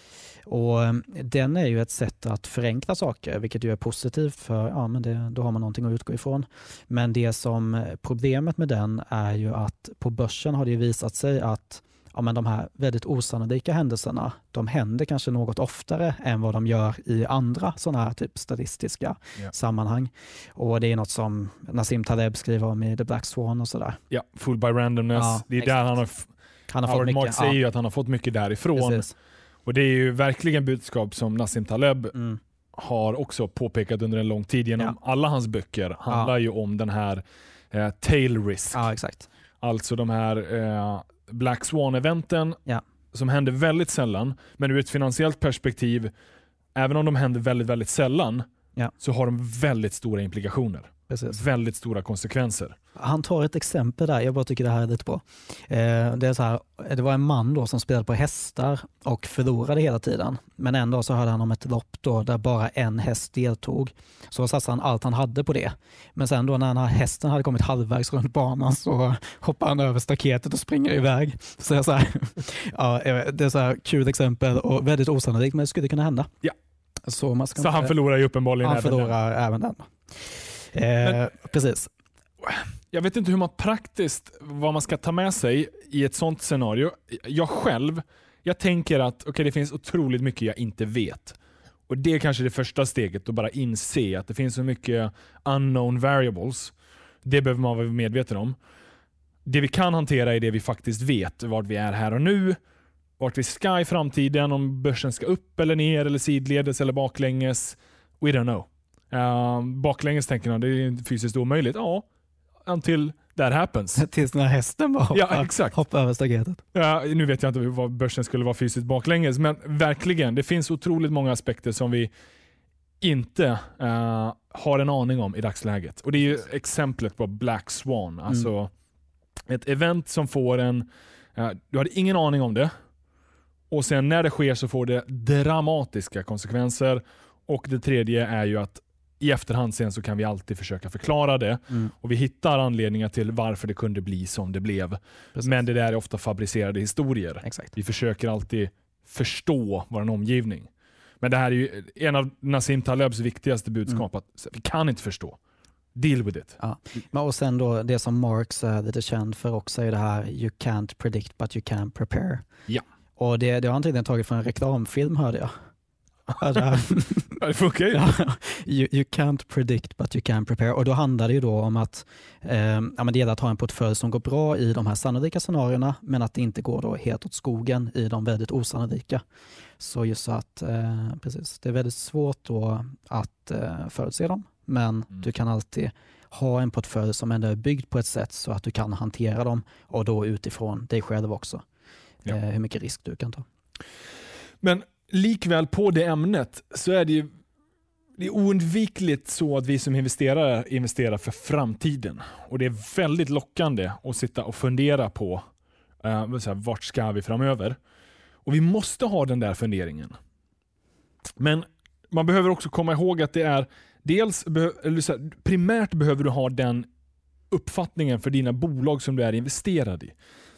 Och eh, Den är ju ett sätt att förenkla saker, vilket ju är positivt för ja, men det, då har man någonting att utgå ifrån. Men det som eh, problemet med den är ju att på börsen har det visat sig att ja, men de här väldigt osannolika händelserna, de händer kanske något oftare än vad de gör i andra sådana här typ statistiska ja. sammanhang. Och Det är något som Nassim Taleb skriver om i The Black Swan och sådär. Ja, Full by randomness. Ja, det är exakt. där han har, han har fått mycket. säger ju att han har fått mycket därifrån. Precis. Och Det är ju verkligen budskap som Nassim Taleb mm. har också påpekat under en lång tid genom ja. alla hans böcker. handlar ja. ju om den här eh, tail risk. Ja, exakt. Alltså de här eh, Black Swan-eventen ja. som händer väldigt sällan, men ur ett finansiellt perspektiv, även om de händer väldigt, väldigt sällan, så har de väldigt stora implikationer. Precis. Väldigt stora konsekvenser. Han tar ett exempel där, jag bara tycker det här är lite bra. Eh, det, är så här, det var en man då som spelade på hästar och förlorade hela tiden. Men en dag så hörde han om ett lopp då där bara en häst deltog. Så satsade han allt han hade på det. Men sen då när den här hästen hade kommit halvvägs runt banan så hoppar han över staketet och springer iväg. Så jag så här, <laughs> ja, det är så här kul exempel och väldigt osannolikt men det skulle kunna hända. Ja. Så, man ska så inte, han förlorar ju uppenbarligen han även förlorar den. även den. Eh, men, precis. Jag vet inte hur man praktiskt, vad man ska ta med sig i ett sånt scenario. Jag själv, jag tänker att okay, det finns otroligt mycket jag inte vet. Och Det är kanske det första steget, att bara inse att det finns så mycket unknown variables. Det behöver man vara medveten om. Det vi kan hantera är det vi faktiskt vet, vart vi är här och nu, vart vi ska i framtiden, om börsen ska upp eller ner, eller sidledes eller baklänges. We don't know. Uh, baklänges tänker man, det är fysiskt omöjligt. Ja, until that happens. <laughs> Tills när hästen bara hoppar, ja, exakt. hoppar över staketet. Ja, nu vet jag inte vad börsen skulle vara fysiskt baklänges, men verkligen, det finns otroligt många aspekter som vi inte uh, har en aning om i dagsläget. Och Det är ju exemplet på Black Swan. Mm. Alltså mm. Ett event som får en... Uh, du hade ingen aning om det. Och sen när det sker så får det dramatiska konsekvenser Och det tredje är ju att i efterhand sen så kan vi alltid försöka förklara det Mm. och vi hittar anledningar till varför det kunde bli som det blev. Precis. Men det där är ofta fabricerade historier. Exakt. Vi försöker alltid förstå vår omgivning. Men det här är ju en av Nassim Talebs viktigaste budskap. Att vi kan inte förstå. Deal with it. Men och sen då det som Marx är lite känd för också är det här you can't predict but you can prepare. Ja. Och det, det har han tydligen tagit från en reklamfilm hörde jag. Ja, det funkar ju. <laughs> You, you can't predict but you can prepare. Och då handlar det ju då om att eh, ja, men det gäller att ha en portfölj som går bra i de här sannolika scenarierna men att det inte går då helt åt skogen i de väldigt osannolika. Så just så att eh, precis, det är väldigt svårt då att eh, förutse dem men Mm. du kan alltid ha en portfölj som ändå är byggd på ett sätt så att du kan hantera dem och då utifrån dig själv också. Ja. Eh, hur mycket risk du kan ta. Men likväl på det ämnet så är det ju det är oundvikligt så att vi som investerare investerar för framtiden. Och Det är väldigt lockande att sitta och fundera på eh, så här, vart ska vi framöver. Och Vi måste ha den där funderingen. Men man behöver också komma ihåg att det är dels eller så här, primärt behöver du ha den uppfattningen för dina bolag som du är investerad i.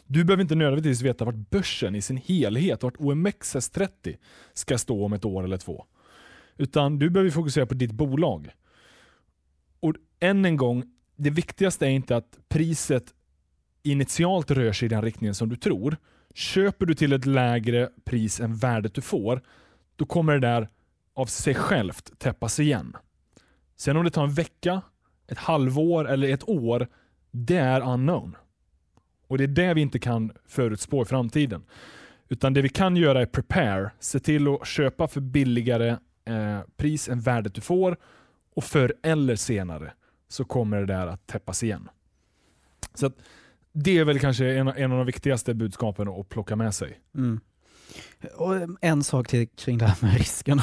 Du behöver inte nödvändigtvis veta vart börsen i sin helhet, vart OMXS30 ska stå om ett år eller två. Utan du behöver fokusera på ditt bolag. Och än en gång, det viktigaste är inte att priset initialt rör sig i den riktningen som du tror. Köper du till ett lägre pris än värdet du får, då kommer det där av sig självt täppas igen. Sen om det tar en vecka, ett halvår eller ett år, det är unknown. Och det är det vi inte kan förutspå i framtiden. Utan det vi kan göra är prepare, se till att köpa för billigare eh, pris än värdet du får och förr eller senare så kommer det där att täppas igen. Så att det är väl kanske en, en av de viktigaste budskapen att plocka med sig. Mm. Och en sak till kring det här med risken.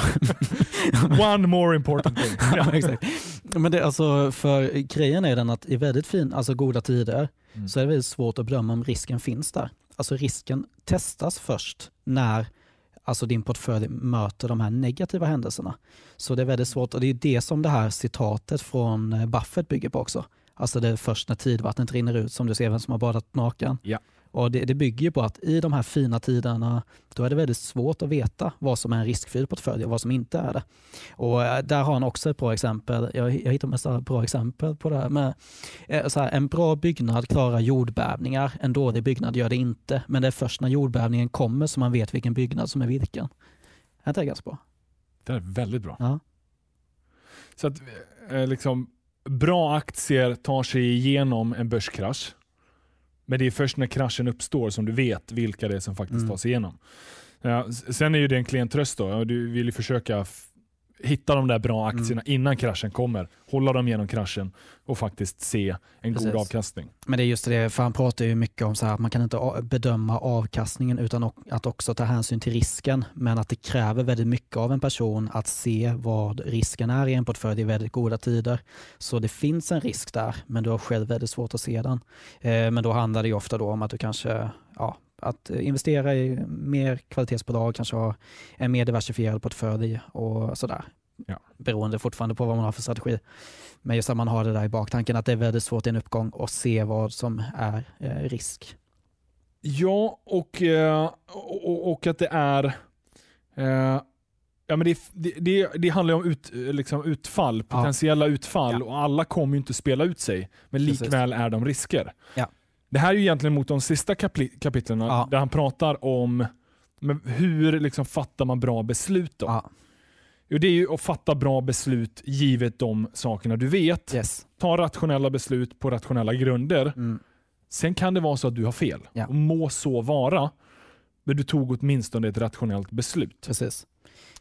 <laughs> One more important thing. <laughs> ja, exakt. Men det, alltså, för grejen är den att i väldigt fin, alltså goda tider Mm. så är det väldigt svårt att bedöma om risken finns där. Alltså risken testas först när alltså din portfölj möter de här negativa händelserna. Så det är väldigt svårt och det är det som det här citatet från eh, Buffett bygger på också. Alltså det är först när tidvattnet rinner ut som du ser vem som har badat naken. Ja. Och det, det bygger ju på att i de här fina tiderna då är det väldigt svårt att veta vad som är en riskfylld portfölj och vad som inte är det. Och eh, där har han också ett bra exempel. Jag, jag hittar massa bra exempel på det här. Med, eh, så här, en bra byggnad klarar jordbävningar, en dålig byggnad gör det inte. Men det är först när jordbävningen kommer som man vet vilken byggnad som är vilken. Är det ganska bra? Det är väldigt bra. Ja. Så att eh, liksom, bra aktier tar sig igenom en börskrasch. Men det är först när kraschen uppstår som du vet vilka det är som faktiskt Mm. tar sig igenom. Ja, sen är ju det en klen tröst då. Du vill ju försöka hitta de där bra Mm. aktierna innan kraschen kommer. Hålla dem genom kraschen och faktiskt se en Precis. god avkastning. Men det är just det, för han pratar ju mycket om så här att man kan inte bedöma avkastningen utan att också ta hänsyn till risken. Men att det kräver väldigt mycket av en person att se vad risken är i en portfölj i väldigt goda tider. Så det finns en risk där, men du har själv väldigt svårt att se den. Eh, Men då handlar det ju ofta då om att du kanske ja, att investera i mer kvalitetsbolag, kanske ha en mer diversifierad portfölj och sådär. Ja. Beroende fortfarande på vad man har för strategi. Men just att man har det där i baktanken att det är väldigt svårt i en uppgång att se vad som är eh, risk. Ja, och, eh, och, och att det är... Eh, ja, men det, det, det, handlar om ut, liksom utfall, Ja. potentiella utfall Ja. och alla kommer ju inte spela ut sig. Men Precis. likväl är de risker. Ja. Det här är ju egentligen mot de sista kapitlen Ja. där han pratar om hur liksom fattar man bra beslut. Då? Ja, det är ju att fatta bra beslut givet de sakerna du vet. yes. Ta rationella beslut på rationella grunder. Mm. Sen kan det vara så att du har fel. Ja. Och må så vara. Men du tog åtminstone ett rationellt beslut. Precis.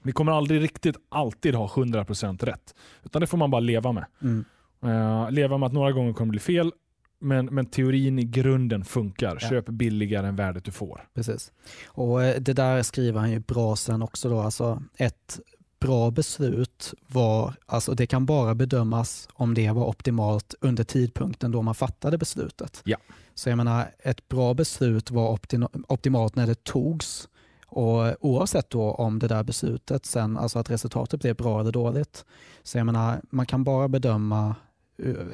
Vi kommer aldrig riktigt alltid ha 100% rätt. Utan det får man bara leva med. Mm. Eh, leva med att några gånger kommer det bli fel. Men, men teorin i grunden funkar. Ja. Köp billigare än värdet du får. Precis. Och eh, det där skriver han ju bra sen också då. Alltså ett bra beslut var, alltså det kan bara bedömas om det var optimalt under tidpunkten då man fattade beslutet. Ja. Så jag menar, ett bra beslut var opti- optimalt när det togs Och Oavsett då om det där beslutet sen, alltså att resultatet blev bra eller dåligt, så jag menar, man kan bara bedöma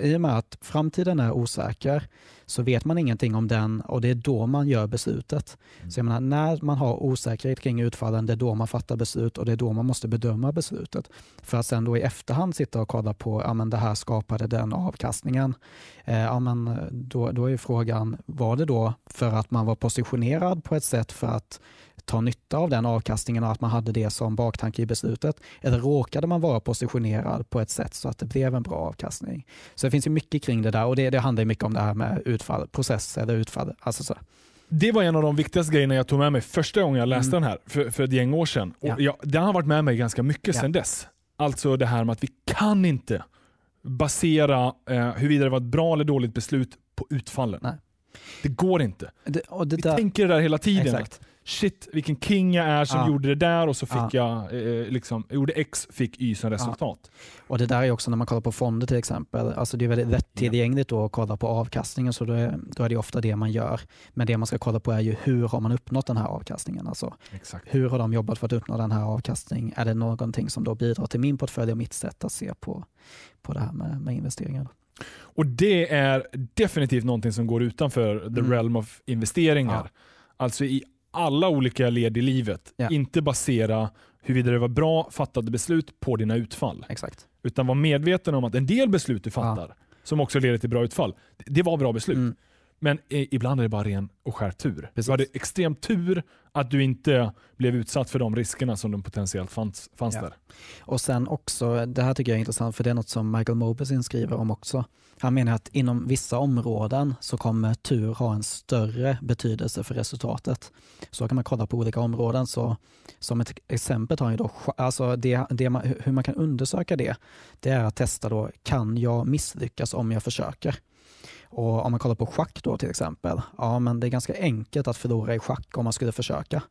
i och med att framtiden är osäker så vet man ingenting om den och det är då man gör beslutet. Mm. Så jag menar, när man har osäkerhet kring utfallen, det är då man fattar beslut och det är då man måste bedöma beslutet. För att sen då i efterhand sitta och kolla på, ja men det här skapade den avkastningen. Eh, ja men då, då är frågan, var det då för att man var positionerad på ett sätt för att ta nytta av den avkastningen och att man hade det som baktanke i beslutet? Eller råkade man vara positionerad på ett sätt så att det blev en bra avkastning? Så det finns ju mycket kring det där och det, det handlar mycket om det här med utfall, process eller utfall. Alltså så. Det var en av de viktigaste grejerna jag tog med mig första gången jag läste mm. den här, för, för ett gäng år sedan. Och ja. jag, den har varit med mig ganska mycket ja. sedan dess. Alltså det här med att vi kan inte basera eh, huruvida det var ett bra eller dåligt beslut på utfallen. Nej. Det går inte. Det, det vi där, tänker det där hela tiden. Exakt shit vilken king jag är som ja. gjorde det där och så fick ja. jag, eh, liksom, gjorde X, fick Y som resultat. Ja. Och Det där är också när man kollar på fonder till exempel, alltså det är väldigt lättillgängligt att kolla på avkastningen så då är, då är det ofta det man gör. Men det man ska kolla på är ju hur har man uppnått den här avkastningen? Alltså, Exakt. Hur har de jobbat för att uppnå den här avkastningen? Är det någonting som då bidrar till min portfölj och mitt sätt att se på, på det här med, med investeringar? Och Det är definitivt någonting som går utanför the mm. realm of investeringar. Alltså i alla olika led i livet. Ja. Inte basera huruvida det var bra fattade beslut på dina utfall. Exakt. Utan vara medveten om att en del beslut du fattar, ja. som också leder till bra utfall, det var bra beslut. Mm. Men ibland är det bara ren och skär tur. Precis. Du hade extrem tur att du inte blev utsatt för de riskerna som de potentiellt fanns, fanns ja. där. Och sen också, det här tycker jag är intressant för det är något som Michael Mobesin skriver om också. Han menar att inom vissa områden så kommer tur ha en större betydelse för resultatet. Så kan man kolla på olika områden. Så som ett exempel tar han då, alltså det, det man, hur man kan undersöka det, det är att testa då, kan jag misslyckas om jag försöker? Och om man kollar på schack då till exempel, ja men det är ganska enkelt att förlora i schack om man skulle försöka.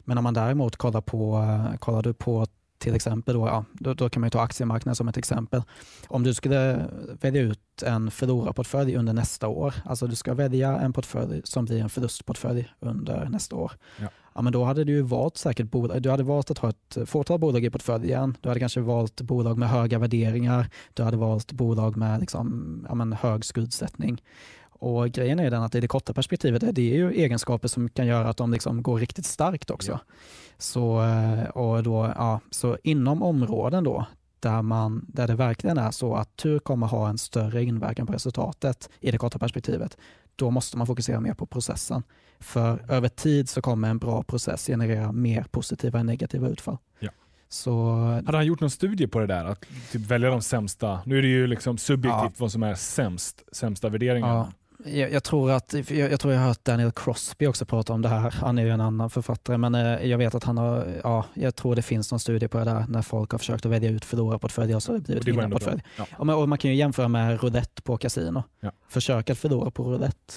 Men om man däremot kollar på, kollar du på till exempel, då, ja, då, då, kan man ta aktiemarknaden som ett exempel. Om du skulle välja ut en förlorarportfölj under nästa år, alltså du ska välja en portfölj som blir en förlustportfölj under nästa år. Ja. ja men då hade du valt säkert bolag, du hade valt att ha ett fåtal bolag i portföljen. Du hade kanske valt bolag med höga värderingar. Du hade valt bolag med liksom, ja, men hög skuldsättning. Och grejen är den att i det korta perspektivet är det ju egenskaper som kan göra att de liksom går riktigt starkt också. Ja. Så, eh, och då, ja, så inom områden då, där, man, där det verkligen är så att tur kommer ha en större inverkan på resultatet i det korta perspektivet, då måste man fokusera mer på processen. För över tid så kommer en bra process generera mer positiva än negativa utfall. Ja. Så, Hade han gjort någon studie på det där? Att typ välja de sämsta, nu är det ju liksom subjektivt ja. vad som är sämst, sämsta värderingarna. Ja. Jag, jag, tror att, jag, jag, tror jag har hört Daniel Crosby också prata om det här. Han är ju en annan författare, men eh, jag vet att han har, ja, jag tror det finns någon studie på det där när folk har försökt att välja ut förlorarportföljer och så har det blivit vinnarportfölj. Ja. Och, man, och man kan ju jämföra med roulette på kasino. Ja. Försök att förlora på roulette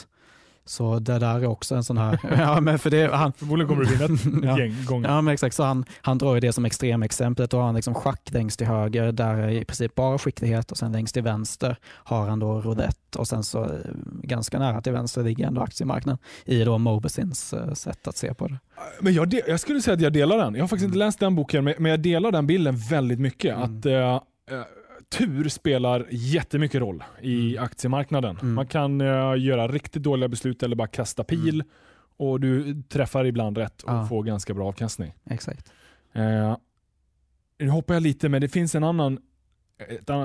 så det där är också en sån här... <laughs> ja, men för det, han, Förmodligen kommer du <laughs> vinna ett gäng gånger. Ja, men exakt. Så han, han drar ju det som extremexemplet. Då har han liksom schack längst till höger, där är i princip bara skicklighet och sen längst till vänster har han då roulette och sen så eh, ganska nära till vänster ligger ändå aktiemarknaden i då Mobesins eh, sätt att se på det. Men jag, jag skulle säga att jag delar den. Jag har faktiskt inte läst den boken, men jag delar den bilden väldigt mycket. Mm. Att uh, tur spelar jättemycket roll i mm. aktiemarknaden. Mm. Man kan uh, göra riktigt dåliga beslut eller bara kasta pil mm. och du träffar ibland rätt och ja. får ganska bra avkastning. Exakt. Uh, nu hoppar jag lite, men det finns en annan,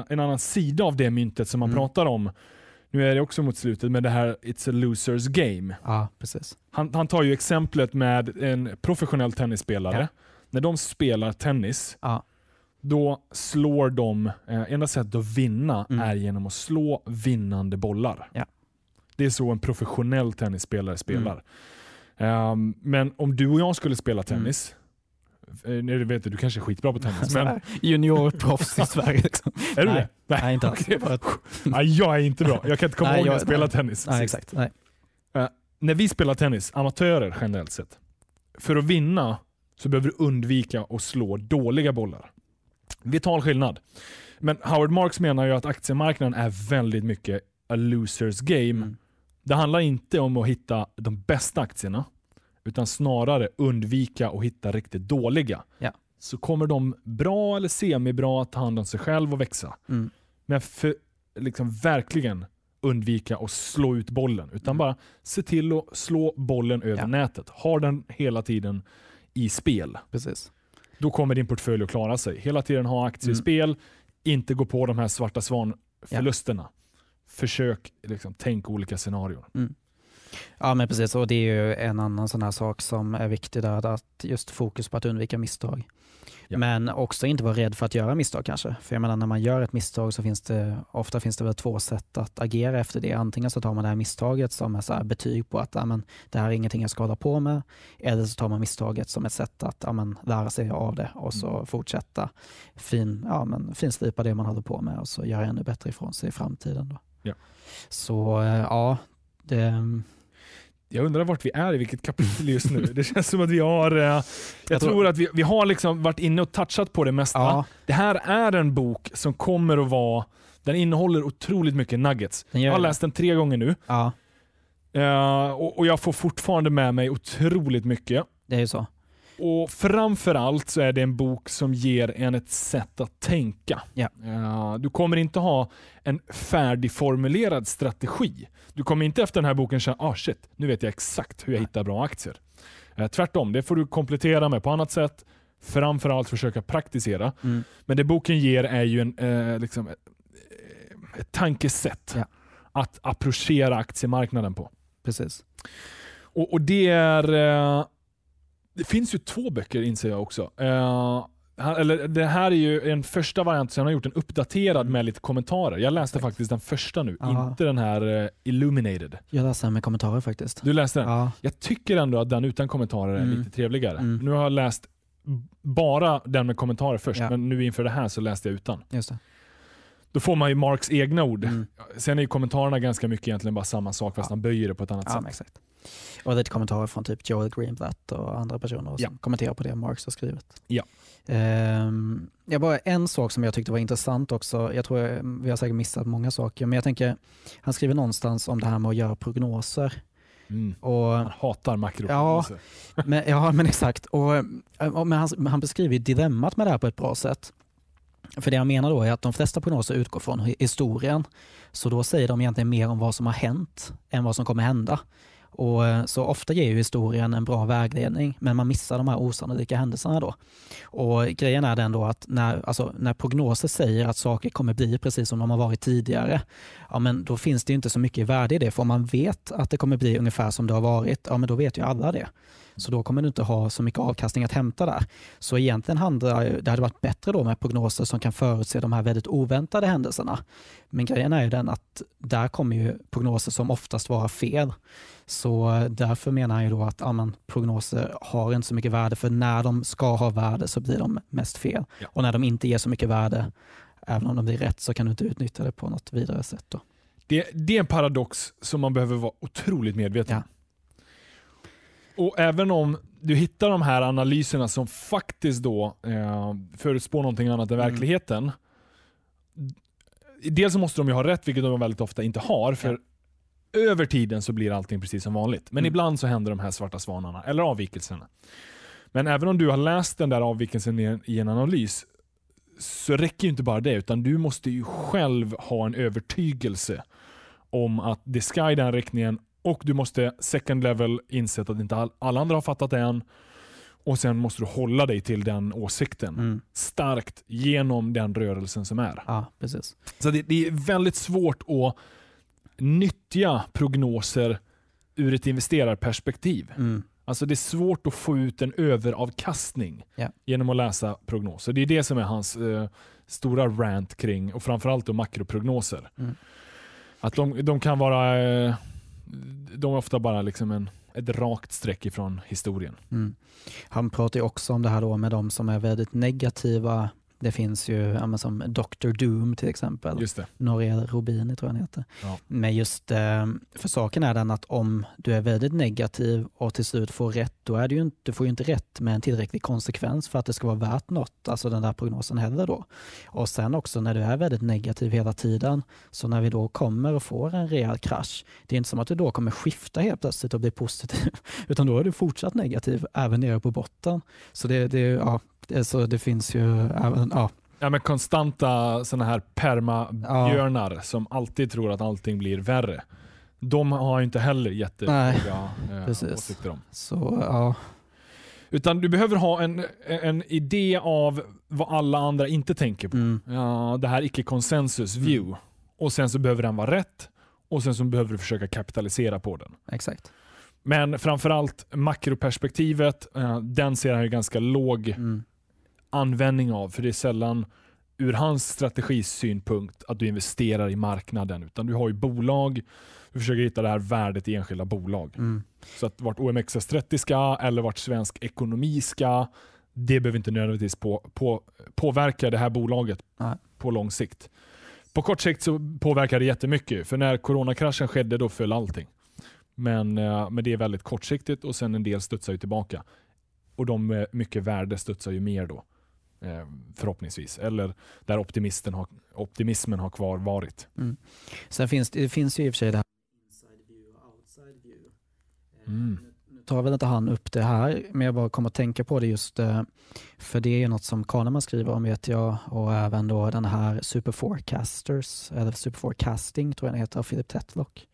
en annan sida av det myntet som man mm. pratar om. Nu är det också mot slutet, men det här It's a losers game. Ja, precis. Han, han tar ju exemplet med en professionell tennisspelare. Ja. När de spelar tennis ja då slår de, eh, enda sättet att vinna mm. är genom att slå vinnande bollar. Ja. Det är så en professionell tennisspelare spelar. Mm. Um, men om du och jag skulle spela tennis, mm. eh, vet du, du kanske är skitbra på tennis. <laughs> men... Juniorproffs i Sverige. Liksom. <laughs> Är du nej, det? Nej, inte alls. <laughs> nej, jag är inte bra. Jag kan inte komma nej, ihåg när jag spelade tennis. Nej, exakt. Nej. Uh, när vi spelar tennis, amatörer generellt sett, för att vinna så behöver du undvika att slå dåliga bollar. Vital skillnad. Men Howard Marks menar ju att aktiemarknaden är väldigt mycket a losers game. Mm. Det handlar inte om att hitta de bästa aktierna, utan snarare undvika och hitta riktigt dåliga. Ja. Så kommer de bra eller semibra ta hand om sig själv och växa. Mm. Men för, liksom verkligen undvika att slå ut bollen. Utan Mm. bara se till att slå bollen över Ja. nätet. Ha den hela tiden i spel. Precis. Då kommer din portfölj att klara sig. Hela tiden ha aktier i Mm. spel. Inte gå på de här svarta svan-förlusterna. Försök liksom, tänk olika scenarion. Ja men precis, och det är ju en annan sån här sak som är viktig där, att just fokus på att undvika misstag. Ja. Men också inte vara rädd för att göra misstag kanske. För jag menar när man gör ett misstag så finns det ofta finns det väl två sätt att agera efter det. Antingen så tar man det här misstaget som är så betyg på att ja, men, det här är ingenting jag ska hålla på med. Eller så tar man misstaget som ett sätt att ja, men, lära sig av det och så Mm. fortsätta fin, ja, men, finslipa det man håller på med och så göra ännu bättre ifrån sig i framtiden. Då. Ja. Så eh, ja, det, Jag undrar vart vi är i vilket kapitel just nu. <laughs> Det känns som att vi har... eh, Jag, Jag tror- tror att vi, vi har liksom varit inne och touchat på det mesta. ja, Det här är en bok som kommer att vara... Den innehåller otroligt mycket nuggets. Jag har läst den tre gånger nu Ja, eh, och, och jag får fortfarande med mig otroligt mycket. det är ju så. Och framförallt så är det en bok som ger en ett sätt att tänka. Eh, Du kommer inte ha en färdigformulerad strategi. Du kommer inte efter den här boken känna ah shit, nu vet jag exakt hur jag hittar bra aktier. Eh, Tvärtom, det får du komplettera med på annat sätt. Framförallt försöka praktisera. Mm. Men det boken ger är ju en, eh, liksom, ett, ett tankesätt Ja. att approchera aktiemarknaden på. Precis. Och, och det är... Eh, det finns ju två böcker inser jag också. Han- eller, det här är ju en första variant, så han har gjort en uppdaterad med lite kommentarer. Jag läste Perfekt. faktiskt den första nu, Ja. inte den här eh, Illuminated. Jag läser den med kommentarer faktiskt. Du läste den? Ja, Jag tycker ändå att den utan kommentarer är Mm. lite trevligare. Mm. Nu har jag läst bara den med kommentarer först, Ja. men nu inför det här så läste jag utan. just det. Då får man ju Marks egna ord. Mm. Sen är ju kommentarerna ganska mycket egentligen bara samma sak fast Ja. han böjer det på ett annat Ja, sätt. Och lite kommentarer från typ Joel Greenblatt och andra personer som Ja. kommenterar på det Marx har skrivit. Ja. Ehm, jag bara en sak som jag tyckte var intressant också, jag tror jag, vi har säkert missat många saker, men jag tänker, han skriver någonstans om det här med att göra prognoser. Mm. Och, Han hatar makroprognoser. men, ja, men exakt. Och, och, men han, han beskriver dilemmat med det här på ett bra sätt. För det jag menar då är att de flesta prognoser utgår från historien. Så då säger de egentligen mer om vad som har hänt än vad som kommer hända. Och eh, så ofta ger ju historien en bra vägledning, men man missar de här osannolika händelserna då. Och grejen är den då att när, alltså, när prognoser säger att saker kommer bli precis som de har varit tidigare, ja men då finns det ju inte så mycket värde i det. För om man vet att det kommer bli ungefär som det har varit, ja men då vet ju alla det. Så då kommer du inte ha så mycket avkastning att hämta där. Så egentligen handlar det hade varit bättre då med prognoser som kan förutse de här väldigt oväntade händelserna. Men grejen är ju den att där kommer ju prognoser som oftast vara fel. Så därför menar han ju då att ja, prognoser har inte så mycket värde för när de ska ha värde så blir de mest fel. Ja. Och när de inte ger så mycket värde, även om de blir rätt, så kan du inte utnyttja det på något vidare sätt. Då. Det, det är en paradox som man behöver vara otroligt medveten om. Ja. Och även om du hittar de här analyserna som faktiskt då eh, förutspår någonting annat än Mm. verkligheten. Dels måste de ju ha rätt, vilket de väldigt ofta inte har. För över tiden så blir allting precis som vanligt. Men Mm. ibland så händer de här svarta svanarna, eller avvikelserna. Men även om du har läst den där avvikelsen i en, i en analys, så räcker ju inte bara det, utan du måste ju själv ha en övertygelse om att det ska i den riktningen och du måste second level inse att inte all, alla andra har fattat det än. Och sen måste du hålla dig till den åsikten Mm. starkt genom den rörelsen som är. Ja, precis. Så det, det är väldigt svårt att nyttja prognoser ur ett investerarperspektiv. Mm. Alltså det är svårt att få ut en överavkastning Ja. genom att läsa prognoser. Det är det som är hans eh, stora rant kring, och framförallt då makroprognoser. Mm. Att de, de kan vara, eh, de är ofta bara liksom en, ett rakt streck ifrån historien. Mm. Han pratar ju också om det här då med de som är väldigt negativa det finns ju ja, som Dr. Doom till exempel. Just det. Noria Robini tror jag han heter. Ja. Men just eh, för saken är den att om du är väldigt negativ och till slut får rätt, då är det ju inte, du får ju inte rätt med en tillräcklig konsekvens för att det ska vara värt något, alltså den där prognosen heller då. Och sen också när du är väldigt negativ hela tiden, så när vi då kommer och får en rejäl krasch, det är inte som att du då kommer skifta helt plötsligt och bli positiv, <laughs> utan då är du fortsatt negativ även nere på botten. Så det, det, ja, det, så det finns ju även, ja, Ja, men konstanta sådana här permabjörnar ja. som alltid tror att allting blir värre. De har inte heller jättehöga eh, åsikter om. Så, ja. Utan du behöver ha en, en idé av vad alla andra inte tänker på. Mm. Ja, det här icke-konsensus mm. view. Mm. Och sen så behöver den vara rätt och sen så behöver du försöka kapitalisera på den. Exakt. Men framförallt makroperspektivet, eh, den ser han ju ganska låg mm användning av, för det är sällan ur hans strategisynpunkt att du investerar i marknaden, utan du har ju bolag, du försöker hitta det här värdet i enskilda bolag. Mm. Så att vart OMXS30 ska eller vart svensk ekonomi ska, det behöver inte nödvändigtvis på, på, påverka det här bolaget Nej. på lång sikt. På kort sikt så påverkar det jättemycket, för när coronakraschen skedde då föll allting. Men, eh, men det är väldigt kortsiktigt och sen en del studsar ju tillbaka. Och de med mycket värde studsar ju mer då. Eh, förhoppningsvis. Eller där optimisten har, optimismen har kvar varit. Mm. Sen finns det, finns ju i och för sig det här inside view och outside view. Eh, mm. Nu tar väl inte han upp det här, men jag bara kommer att tänka på det just eh, för det är något som Kahneman skriver om vet jag och även då den här Superforecasters, eller Superforecasting tror jag den heter, av Philip Tetlock.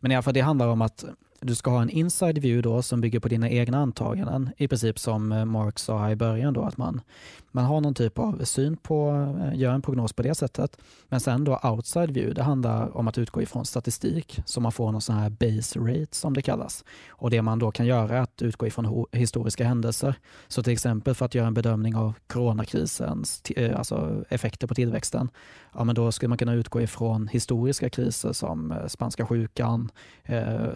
Men i alla fall det handlar om att du ska ha en inside view då som bygger på dina egna antaganden, i princip som eh, Mark sa i början då, att man, man har någon typ av syn på, eh, gör en prognos på det sättet. Men sen då outside view, det handlar om att utgå ifrån statistik, så man får någon sån här base rate som det kallas. Och det man då kan göra är att utgå ifrån historiska händelser. Så till exempel för att göra en bedömning av coronakrisens eh, alltså effekter på tillväxten, ja men då skulle man kunna utgå ifrån historiska kriser som spanska sjukan, eh,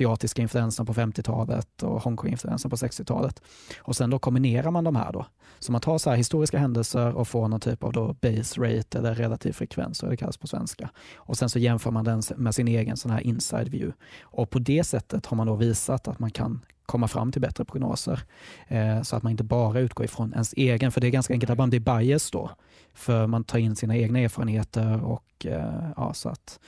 asiatiska influensan på 50-talet och Hongkong-influensan på 60-talet. Och sen då kombinerar man de här då. Så man tar så historiska händelser och får någon typ av då base rate eller relativ frekvens, så det kallas på svenska. Och sen så jämför man den med sin egen sån här inside view. Och på det sättet har man då visat att man kan komma fram till bättre prognoser. Eh, så att man inte bara utgår ifrån ens egen, för det är ganska enkelt att man blir bias då. För man tar in sina egna erfarenheter och eh, ja, så att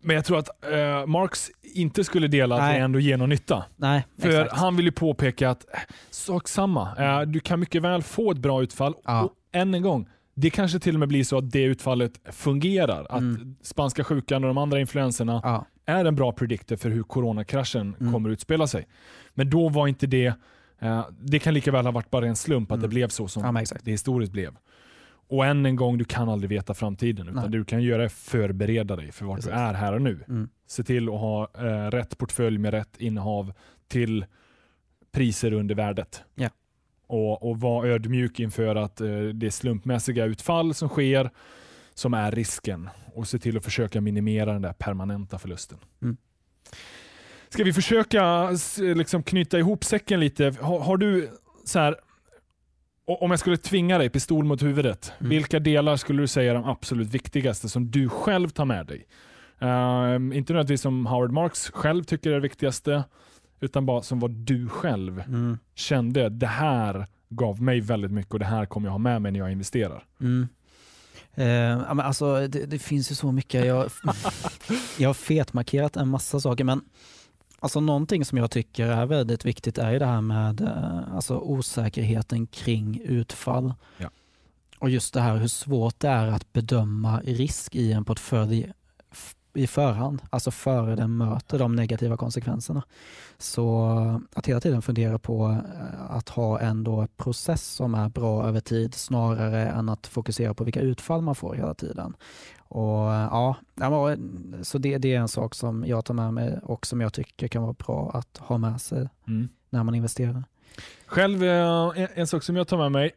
men jag tror att eh, Marx inte skulle dela att det ändå ger någon nytta. Nej, För exakt. han vill ju påpeka att, eh, sak samma, eh, du kan mycket väl få ett bra utfall. Ja. Och än en gång, det kanske till och med blir så att det utfallet fungerar. Att mm. spanska sjukan och de andra influenserna ja. är en bra prediktor för hur coronakraschen mm. kommer att utspela sig. Men då var inte det, eh, det kan lika väl ha varit bara en slump att mm. det blev så som ja, det historiskt blev. Och än en gång, du kan aldrig veta framtiden. Utan Nej. du kan göra är förbereda dig för vart Precis. du är här och nu. Mm. Se till att ha eh, rätt portfölj med rätt innehav till priser under värdet. Ja. Och, och var ödmjuk inför att eh, det är slumpmässiga utfall som sker som är risken. Och se till att försöka minimera den där permanenta förlusten. Mm. Ska vi försöka liksom, knyta ihop säcken lite? Har, har du så här, om jag skulle tvinga dig, pistol mot huvudet, mm. vilka delar skulle du säga är de absolut viktigaste som du själv tar med dig? Uh, inte nödvändigtvis som Howard Marks själv tycker är det viktigaste, utan bara som vad du själv mm. kände, det här gav mig väldigt mycket och det här kommer jag ha med mig när jag investerar. Mm. Uh, alltså, det, det, finns ju så mycket. Jag, <laughs> jag har fetmarkerat en massa saker, men Alltså någonting som jag tycker är väldigt viktigt är det här med eh, alltså osäkerheten kring utfall. Ja. Och just det här hur svårt det är att bedöma risk i en portfölj i förhand, alltså före den möter de negativa konsekvenserna. Så att hela tiden fundera på eh, att ha en då process som är bra över tid snarare än att fokusera på vilka utfall man får hela tiden. Och ja, Så det, det, är en sak som jag tar med mig och som jag tycker kan vara bra att ha med sig mm. när man investerar. Själv, eh, en, en, sak som jag tar med mig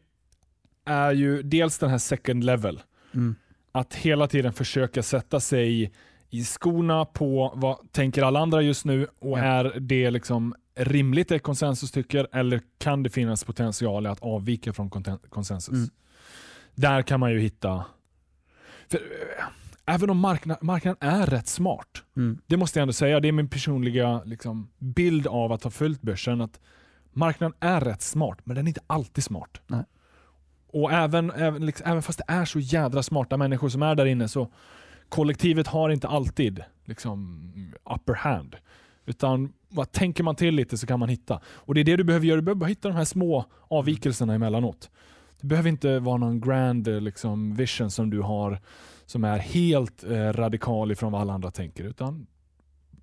är ju dels den här second level. Mm. Att hela tiden försöka sätta sig i skorna på vad tänker alla andra just nu och ja. är det liksom rimligt det konsensus tycker eller kan det finnas potential att avvika från konsensus? Mm. Där kan man ju hitta... För, även om markna, marknaden är rätt smart, Mm. det måste jag ändå säga, det är min personliga liksom, bild av att ha följt börsen, att marknaden är rätt smart, men den är inte alltid smart. Nej. Och även, även, liksom, även fast det är så jädra smarta människor som är där inne, så kollektivet har inte alltid liksom, upper hand. Utan vad tänker man till lite så kan man hitta. Och det är det du behöver göra, du behöver bara hitta de här små avvikelserna emellanåt. Det behöver inte vara någon grand eh, liksom, vision som du har som är helt eh, radikal ifrån vad alla andra tänker. Utan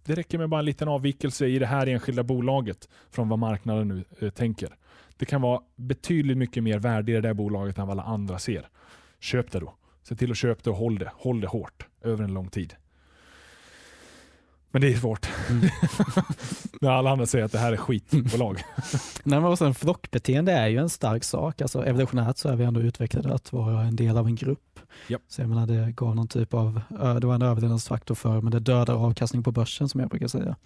det räcker med bara en liten avvikelse i det här enskilda bolaget från vad marknaden nu eh, tänker. Det kan vara betydligt mycket mer värde i det där bolaget än vad alla andra ser. Köp det då. Se till att köpa det och håll det. Håll det hårt över en lång tid. Men det är svårt. Mm. <laughs> När alla andra säger att det här är skitbolag. <laughs> Nej, men sen flockbeteende är ju en stark sak. Alltså, evolutionärt så är vi ändå utvecklade att vara en del av en grupp. Japp. Så jag menar, det gav någon typ av, det var en överlevnadsfaktor för, men det dödar avkastning på börsen som jag brukar säga.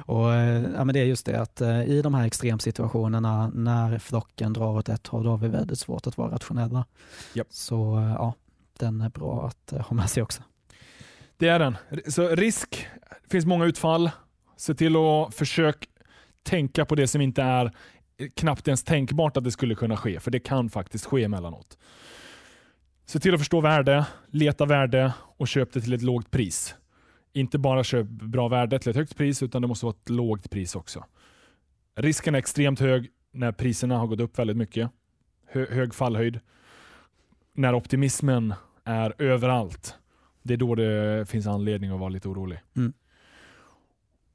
Och, eh, ja, men det är just det att eh, i de här extremsituationerna när flocken drar åt ett håll, då har vi väldigt svårt att vara rationella. Japp. Så eh, ja, den är bra att ha med sig också. Det är den. Så risk, det finns många utfall. Se till att försöka tänka på det som inte är eh, knappt ens tänkbart att det skulle kunna ske, för det kan faktiskt ske emellanåt. Se till att förstå värde, leta värde och köp det till ett lågt pris. Inte bara köp bra värde till ett högt pris, utan det måste vara ett lågt pris också. Risken är extremt hög när priserna har gått upp väldigt mycket. Hö- hög fallhöjd. När optimismen är överallt. Det är då det finns anledning att vara lite orolig. Mm.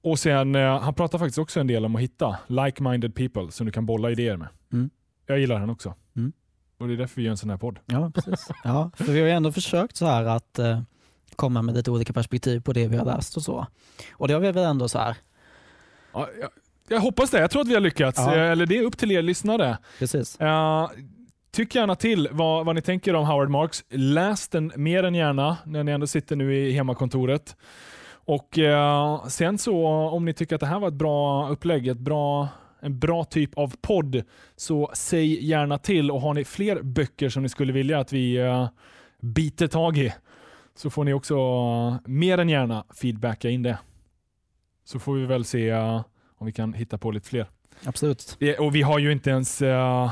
Och sen, eh, Han pratar faktiskt också en del om att hitta like-minded people som du kan bolla idéer med. Mm. Jag gillar han också. Mm. Och Det är därför vi gör en sån här podd. Ja, precis. Ja, för vi har ju ändå försökt så här att eh, komma med lite olika perspektiv på det vi har läst och så. Och det har vi väl ändå så här, Ja, jag, jag hoppas det. Jag tror att vi har lyckats. Ja. Eh, Eller det är upp till er lyssnare. precis. Uh, tyck gärna till vad, vad ni tänker om Howard Marks. Läs den mer än gärna när ni ändå sitter nu i hemmakontoret. Och eh, sen så om ni tycker att det här var ett bra upplägg, ett bra, en bra typ av podd, så säg gärna till. Och har ni fler böcker som ni skulle vilja att vi uh, biter tag i, så får ni också eh, mer än gärna feedbacka in det. Så får vi väl se eh, om vi kan hitta på lite fler. Absolut. Det- Och vi har ju inte ens, eh,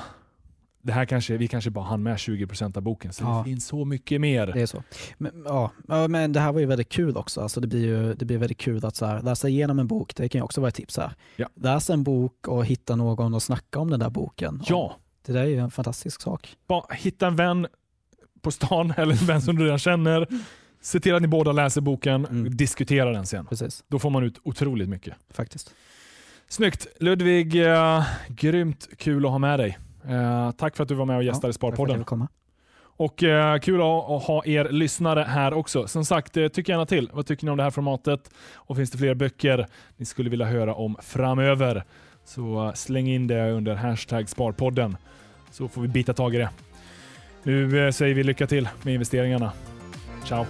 det här kanske, vi kanske bara hann med 20% av boken, så Ja. det finns så mycket mer. Det är så. Men, ja, men det här var ju väldigt kul också. Alltså det, blir ju, det blir väldigt kul att så här, läsa igenom en bok. Det kan ju också vara ett tips. Här. Ja. Läs en bok och hitta någon och snacka om den där boken. Ja, Det där är ju en fantastisk sak. bara hitta en vän på stan <laughs> eller en vän som du redan känner. Se till att ni båda läser boken, Mm. diskutera den sen. Precis, Då får man ut otroligt mycket. faktiskt. Snyggt! Ludvig, eh, grymt kul att ha med dig. Eh, tack för att du var med och gästade jag Sparpodden. komma. Och eh, kul att, att ha er lyssnare här också. Som sagt, eh, tyck gärna till. Vad tycker ni om det här formatet? Och finns det fler böcker ni skulle vilja höra om framöver? Så eh, släng in det under hashtag Sparpodden. Så får vi bita tag i det. Nu eh, säger vi lycka till med investeringarna. Ciao!